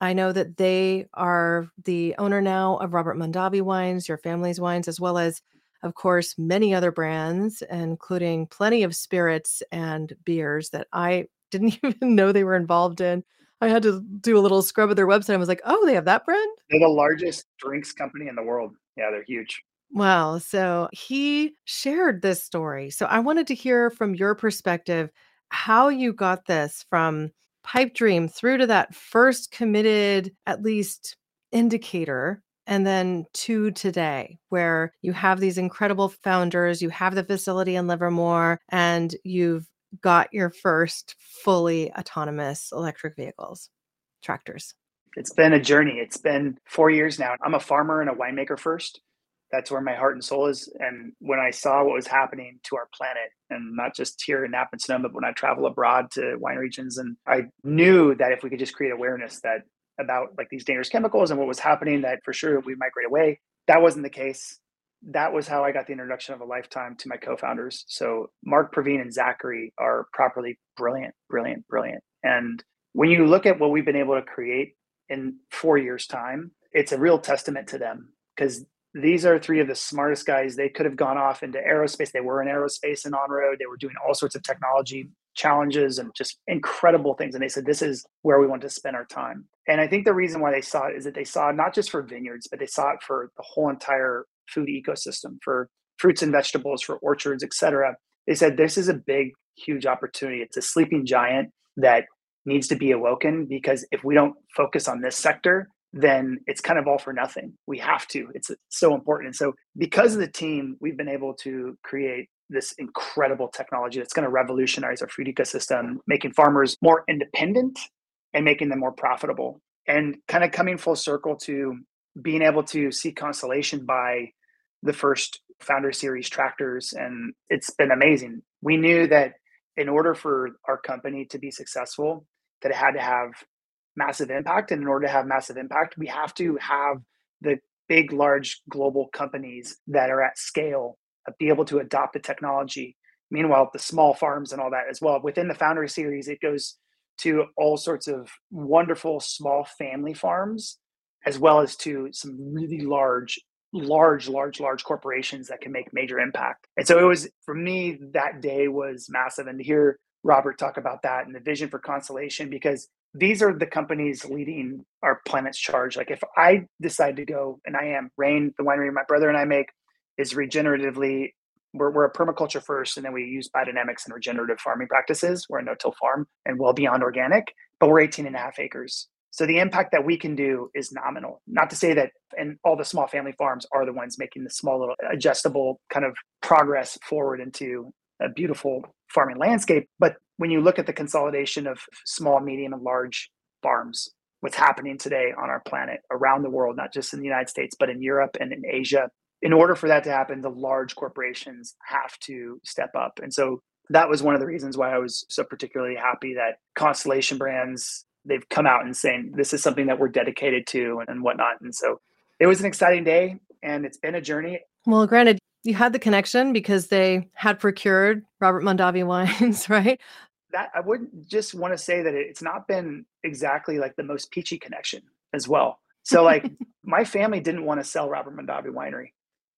I know that they are the owner now of Robert Mondavi Wines, your family's wines, as well as of course, many other brands, including plenty of spirits and beers that I [LAUGHS] didn't even know they were involved in. I had to do a little scrub of their website. I was like, oh, they have that brand? They're the largest drinks company in the world. Yeah, they're huge. Wow. So he shared this story. So I wanted to hear from your perspective how you got this from pipe dream through to that first committed, at least indicator and then to today where you have these incredible founders you have the facility in livermore and you've got your first fully autonomous electric vehicles tractors. It's been a journey. It's been four years now. I'm a farmer and a winemaker first that's where my heart and soul is and when i saw what was happening to our planet and not just here in napa and sonoma but when i travel abroad to wine regions and i knew that if we could just create awareness that about like these dangerous chemicals and what was happening that for sure we migrate away. That wasn't the case. That was how I got the introduction of a lifetime to my co-founders. So Mark Praveen and Zachary are properly brilliant, brilliant, brilliant. And when you look at what we've been able to create in four years' time, it's a real testament to them because these are three of the smartest guys. They could have gone off into aerospace. They were in aerospace and on road. They were doing all sorts of technology challenges and just incredible things. And they said, this is where we want to spend our time. And I think the reason why they saw it is that they saw it not just for vineyards, but they saw it for the whole entire food ecosystem, for fruits and vegetables, for orchards, et cetera. They said, this is a big, huge opportunity. It's a sleeping giant that needs to be awoken because if we don't focus on this sector, then it's kind of all for nothing. We have to. It's so important. And so, because of the team, we've been able to create this incredible technology that's going to revolutionize our food ecosystem, making farmers more independent and making them more profitable. And kind of coming full circle to being able to see Constellation by the first Founder Series tractors. And it's been amazing. We knew that in order for our company to be successful, that it had to have massive impact. And in order to have massive impact, we have to have the big, large global companies that are at scale uh, be able to adopt the technology. Meanwhile, the small farms and all that as well. Within the Founder Series, it goes to all sorts of wonderful small family farms, as well as to some really large, large, large, large corporations that can make major impact. And so it was for me that day was massive. And to hear Robert talk about that and the vision for Constellation, because these are the companies leading our planet's charge. Like if I decide to go, and I am, Raen, the winery my brother and I make, is regeneratively we're, we're a permaculture first and then we use biodynamics and regenerative farming practices. We're a no-till farm and well beyond organic but we're 18 and a half acres. So the impact that we can do is nominal. Not to say that and all the small family farms are the ones making the small little adjustable kind of progress forward into a beautiful farming landscape but when you look at the consolidation of small medium and large farms what's happening today on our planet around the world not just in the united states but in europe and in asia in order for that to happen, the large corporations have to step up. And so that was one of the reasons why I was so particularly happy that Constellation Brands they've come out and saying this is something that we're dedicated to and, and whatnot. And so it was an exciting day, and it's been a journey. Well, granted, you had the connection because they had procured Robert Mondavi wines, [LAUGHS] right? That I wouldn't just want to say that it's not been exactly like the most peachy connection as well. So, like, [LAUGHS] my family didn't want to sell Robert Mondavi Winery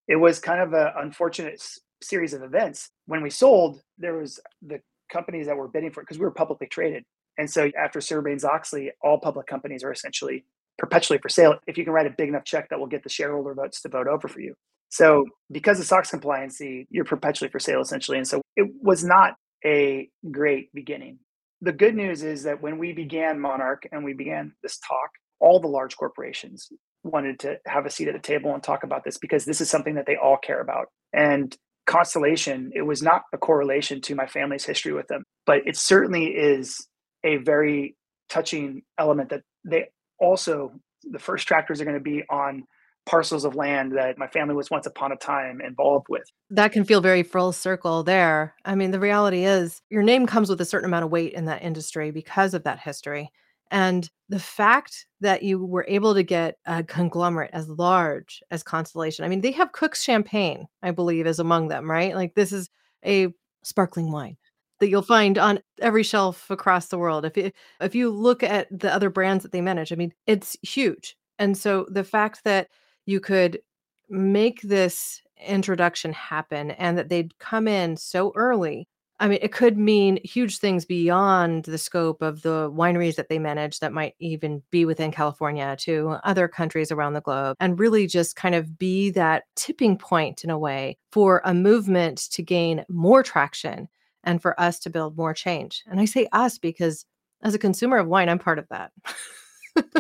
it was kind of an unfortunate series of events. When we sold, there was the companies that were bidding for it because we were publicly traded. And so after Sarbanes Oxley, all public companies are essentially perpetually for sale if you can write a big enough check that will get the shareholder votes to vote over for you. So because of SOX compliancy, you're perpetually for sale essentially. And so it was not a great beginning. The good news is that when we began Monarch and we began this talk, all the large corporations, wanted to have a seat at the table and talk about this because this is something that they all care about. And constellation, it was not a correlation to my family's history with them, but it certainly is a very touching element that they also, the first tractors are going to be on parcels of land that my family was once upon a time involved with. That can feel very full circle there. I mean, the reality is your name comes with a certain amount of weight in that industry because of that history. And the fact that you were able to get a conglomerate as large as Constellation, I mean, they have Cook's Champagne, I believe, is among them, right? Like this is a sparkling wine that you'll find on every shelf across the world. If you if you look at the other brands that they manage, I mean, it's huge. And so the fact that you could make this introduction happen and that they'd come in so early I mean, it could mean huge things beyond the scope of the wineries that they manage that might even be within California to other countries around the globe and really just kind of be that tipping point in a way for a movement to gain more traction and for us to build more change. And I say us because as a consumer of wine, I'm part of that. [LAUGHS]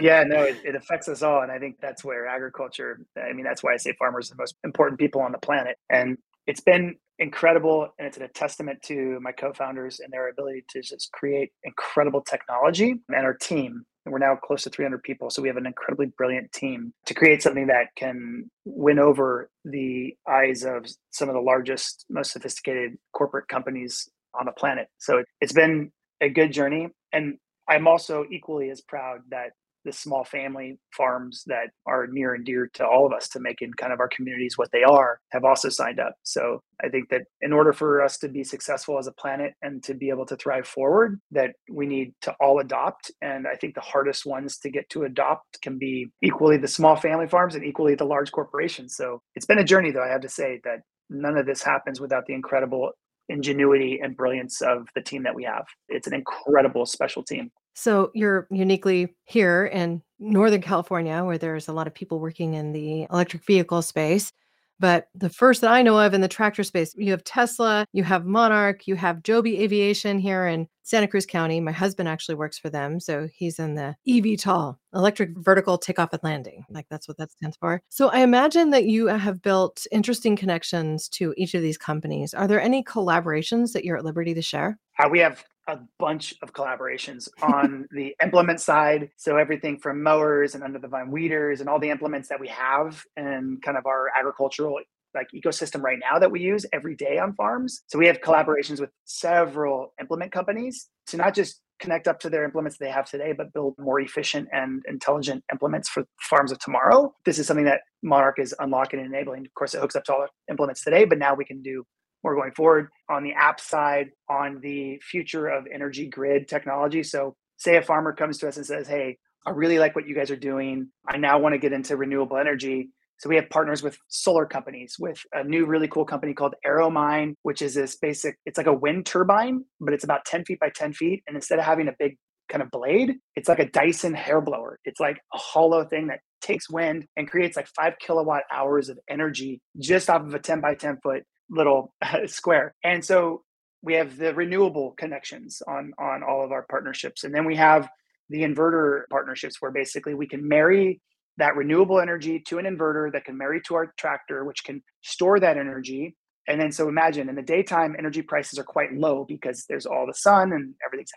yeah, no, it, it, affects us all. And I think that's where agriculture, I mean, that's why I say farmers are the most important people on the planet. And it's been incredible and it's a testament to my co-founders and their ability to just create incredible technology and our team and we're now close to 300 people so we have an incredibly brilliant team to create something that can win over the eyes of some of the largest most sophisticated corporate companies on the planet so it, it's been a good journey and i'm also equally as proud that the small family farms that are near and dear to all of us to making kind of our communities what they are have also signed up. So I think that in order for us to be successful as a planet and to be able to thrive forward, that we need to all adopt. And I think the hardest ones to get to adopt can be equally the small family farms and equally the large corporations. So it's been a journey, though, I have to say that none of this happens without the incredible ingenuity and brilliance of the team that we have. It's an incredible special team. So you're uniquely here in Northern California, where there's a lot of people working in the electric vehicle space. But the first that I know of in the tractor space, you have Tesla, you have Monarch, you have Joby Aviation here in Santa Cruz County. My husband actually works for them. So he's in the eVTOL, electric vertical takeoff and landing. Like that's what that stands for. So I imagine that you have built interesting connections to each of these companies. Are there any collaborations that you're at liberty to share? Uh, we have a bunch of collaborations on [LAUGHS] the implement side. So everything from mowers and under the vine weeders and all the implements that we have and kind of our agricultural like ecosystem right now that we use every day on farms. So we have collaborations with several implement companies to not just connect up to their implements they have today, but build more efficient and intelligent implements for farms of tomorrow. This is something that Monarch is unlocking and enabling. Of course, it hooks up to all our implements today, but now we can do more going forward on the app side on the future of energy grid technology so say a farmer comes to us and says hey i really like what you guys are doing i now want to get into renewable energy so we have partners with solar companies with a new really cool company called Aeromine, which is this basic, it's like a wind turbine, but it's about 10 feet by 10 feet. And instead of having a big kind of blade, it's like a Dyson hair blower. It's like a hollow thing that takes wind and creates like five kilowatt hours of energy just off of a 10 by 10 foot little [LAUGHS] square. And so we have the renewable connections on on all of our partnerships, and then we have the inverter partnerships where basically we can marry that renewable energy to an inverter that can marry to our tractor, which can store that energy. And then so imagine in the daytime, energy prices are quite low because there's all the sun and everything's.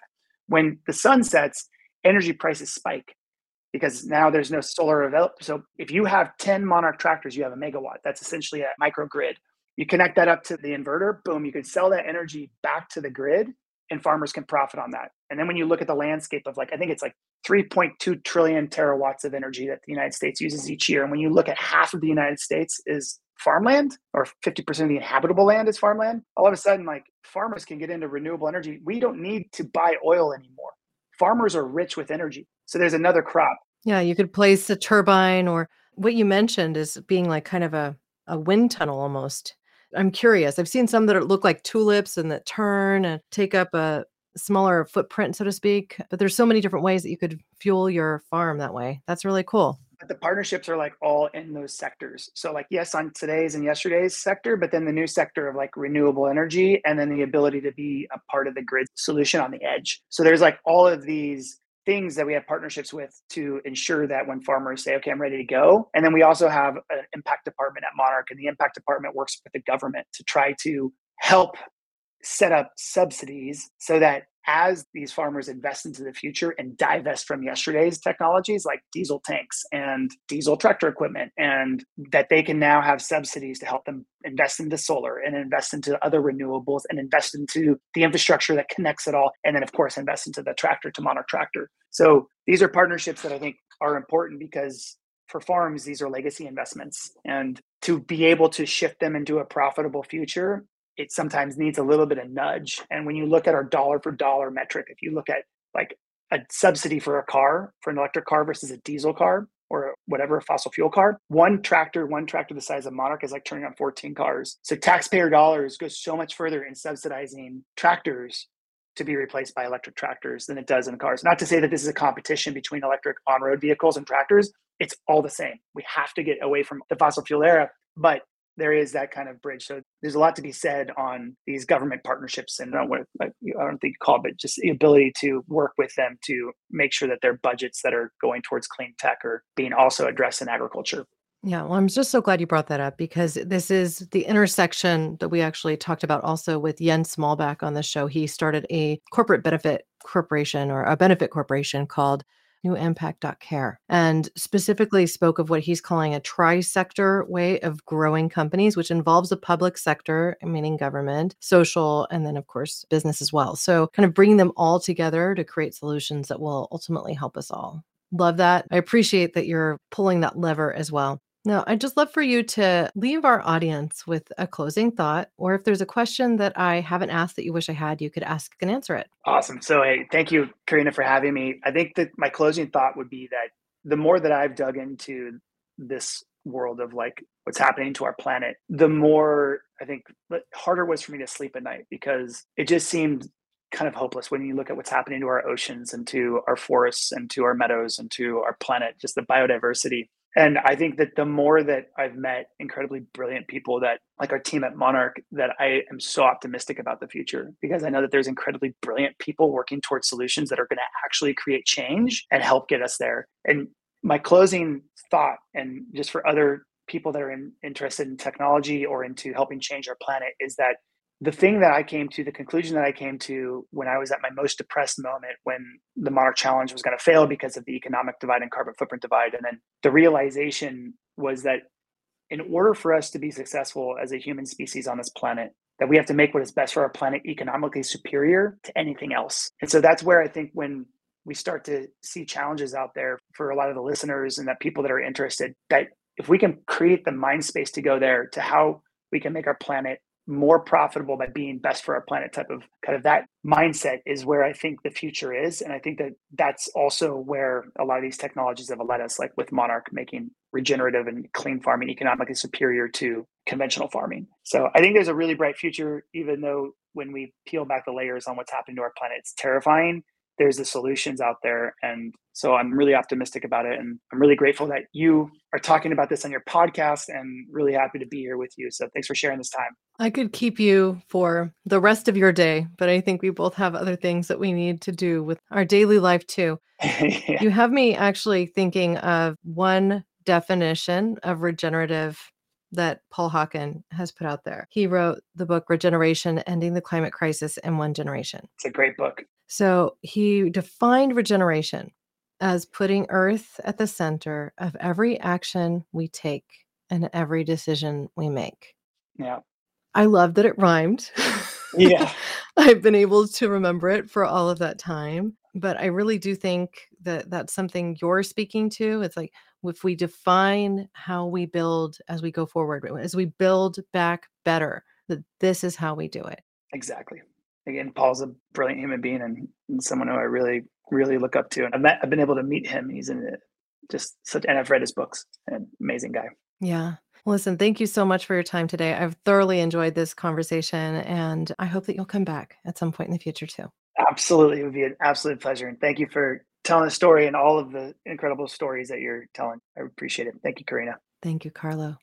When the sun sets, energy prices spike because now there's no solar available. So if you have 10 Monarch tractors, you have a megawatt. That's essentially a microgrid you connect that up to the inverter, boom, you can sell that energy back to the grid and farmers can profit on that. And then when you look at the landscape of like, I think it's like 3.2 trillion terawatts of energy that the United States uses each year. And when you look at half of the United States is farmland or 50% of the inhabitable land is farmland, all of a sudden, like farmers can get into renewable energy. We don't need to buy oil anymore. Farmers are rich with energy. So there's another crop. Yeah, you could place a turbine or what you mentioned is being like kind of a, a wind tunnel almost I'm curious. I've seen some that look like tulips and that turn and take up a smaller footprint, so to speak. But there's so many different ways that you could fuel your farm that way. That's really cool. But the partnerships are like all in those sectors. So like yes, on today's and yesterday's sector, but then the new sector of like renewable energy and then the ability to be a part of the grid solution on the edge. So there's like all of these things that we have partnerships with to ensure that when farmers say, okay, I'm ready to go. And then we also have an impact department at Monarch, and the impact department works with the government to try to help set up subsidies so that as these farmers invest into the future and divest from yesterday's technologies like diesel tanks and diesel tractor equipment, and that they can now have subsidies to help them invest into solar and invest into other renewables and invest into the infrastructure that connects it all. And then, of course, invest into the tractor to Monarch tractor. So these are partnerships that I think are important because for farms, these are legacy investments. And to be able to shift them into a profitable future it sometimes needs a little bit of nudge. And when you look at our dollar for dollar metric, if you look at like a subsidy for a car, for an electric car versus a diesel car, or whatever a fossil fuel car. One tractor, one tractor the size of Monarch is like turning on 14 cars. So taxpayer dollars go so much further in subsidizing tractors to be replaced by electric tractors than it does in cars. Not to say that this is a competition between electric on-road vehicles and tractors. It's all the same. We have to get away from the fossil fuel era, but there is that kind of bridge. So there's a lot to be said on these government partnerships, and I don't, want to, I don't think you call it, but just the ability to work with them to make sure that their budgets that are going towards clean tech are being also addressed in agriculture. Yeah, well, I'm just so glad you brought that up because this is the intersection that we actually talked about also with Jens Smallback on the show. He started a corporate benefit corporation or a benefit corporation called New Impact Care and specifically spoke of what he's calling a tri-sector way of growing companies, which involves the public sector, meaning government, social, and then, of course, business as well. So, kind of bringing them all together to create solutions that will ultimately help us all. Love that. I appreciate that you're pulling that lever as well. Now, I'd just love for you to leave our audience with a closing thought, or if there's a question that I haven't asked that you wish I had, you could ask and answer it. Awesome. So, hey, thank you, Corinna, for having me. I think that my closing thought would be that the more that I've dug into this world of like what's happening to our planet, the more I think harder it was for me to sleep at night because it just seemed kind of hopeless when you look at what's happening to our oceans and to our forests and to our meadows and to our planet, just the biodiversity and i think that the more that i've met incredibly brilliant people that like our team at monarch that i am so optimistic about the future because i know that there's incredibly brilliant people working towards solutions that are going to actually create change and help get us there. And my closing thought and just for other people that are in, interested in technology or into helping change our planet is that the thing that I came to, the conclusion that I came to when I was at my most depressed moment when the Monarch Challenge was going to fail because of the economic divide and carbon footprint divide. And then the realization was that in order for us to be successful as a human species on this planet, that we have to make what is best for our planet economically superior to anything else. And so that's where I think when we start to see challenges out there for a lot of the listeners and that people that are interested, that if we can create the mind space to go there to how we can make our planet more profitable by being best for our planet type of kind of that mindset is where I think the future is. And I think that that's also where a lot of these technologies have led us, like with Monarch making regenerative and clean farming economically superior to conventional farming. So I think there's a really bright future, even though when we peel back the layers on what's happening to our planet, it's terrifying there's the solutions out there. And so I'm really optimistic about it. And I'm really grateful that you are talking about this on your podcast and really happy to be here with you. So thanks for sharing this time. I could keep you for the rest of your day, but I think we both have other things that we need to do with our daily life too. yeah. [LAUGHS] You have me actually thinking of one definition of regenerative that Paul Hawken has put out there. He wrote the book Regeneration Ending the Climate Crisis in One Generation. It's a great book. So he defined regeneration as putting Earth at the center of every action we take and every decision we make. Yeah. I love that it rhymed. Yeah. [LAUGHS] I've been able to remember it for all of that time. But I really do think that that's something you're speaking to. It's like if we define how we build as we go forward, as we build back better, that this is how we do it. Exactly again, Paul's a brilliant human being and, and someone who I really, really look up to. And I've, met, I've been able to meet him. He's in uh, just such, and I've read his books. An amazing guy. Yeah. Listen, thank you so much for your time today. I've thoroughly enjoyed this conversation, and I hope that you'll come back at some point in the future too. Absolutely. It would be an absolute pleasure. And thank you for telling the story and all of the incredible stories that you're telling. I appreciate it. Thank you, Corinna. Thank you, Carlo.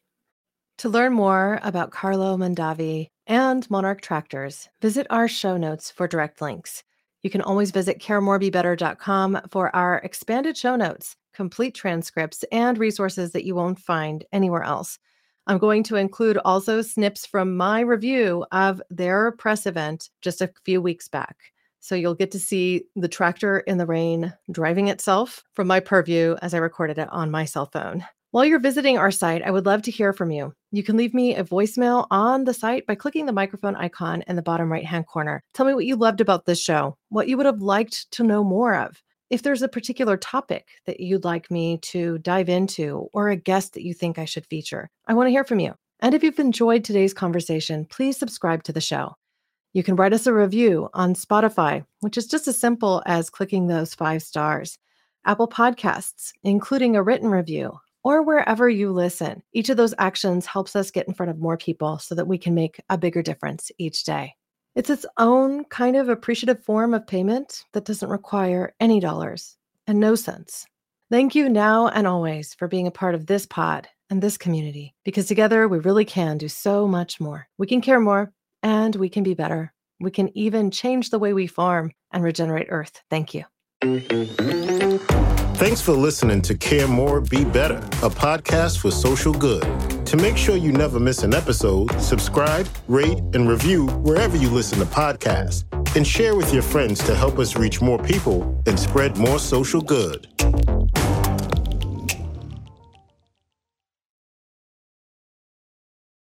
To learn more about Carlo Mondavi and Monarch Tractors, visit our show notes for direct links. You can always visit caremorebebetter.com for our expanded show notes, complete transcripts, and resources that you won't find anywhere else. I'm going to include also snips from my review of their press event just a few weeks back. So you'll get to see the tractor in the rain driving itself from my purview as I recorded it on my cell phone. While you're visiting our site, I would love to hear from you. You can leave me a voicemail on the site by clicking the microphone icon in the bottom right hand corner. Tell me what you loved about this show, what you would have liked to know more of. If there's a particular topic that you'd like me to dive into or a guest that you think I should feature, I want to hear from you. And if you've enjoyed today's conversation, please subscribe to the show. You can write us a review on Spotify, which is just as simple as clicking those five stars, Apple Podcasts, including a written review, or wherever you listen. Each of those actions helps us get in front of more people so that we can make a bigger difference each day. It's its own kind of appreciative form of payment that doesn't require any dollars and no cents. Thank you now and always for being a part of this pod and this community, because together we really can do so much more. We can care more and we can be better. We can even change the way we farm and regenerate Earth. Thank you. Thanks for listening to Care More, Be Better, a podcast for social good. To make sure you never miss an episode, subscribe, rate, and review wherever you listen to podcasts, and share with your friends to help us reach more people and spread more social good.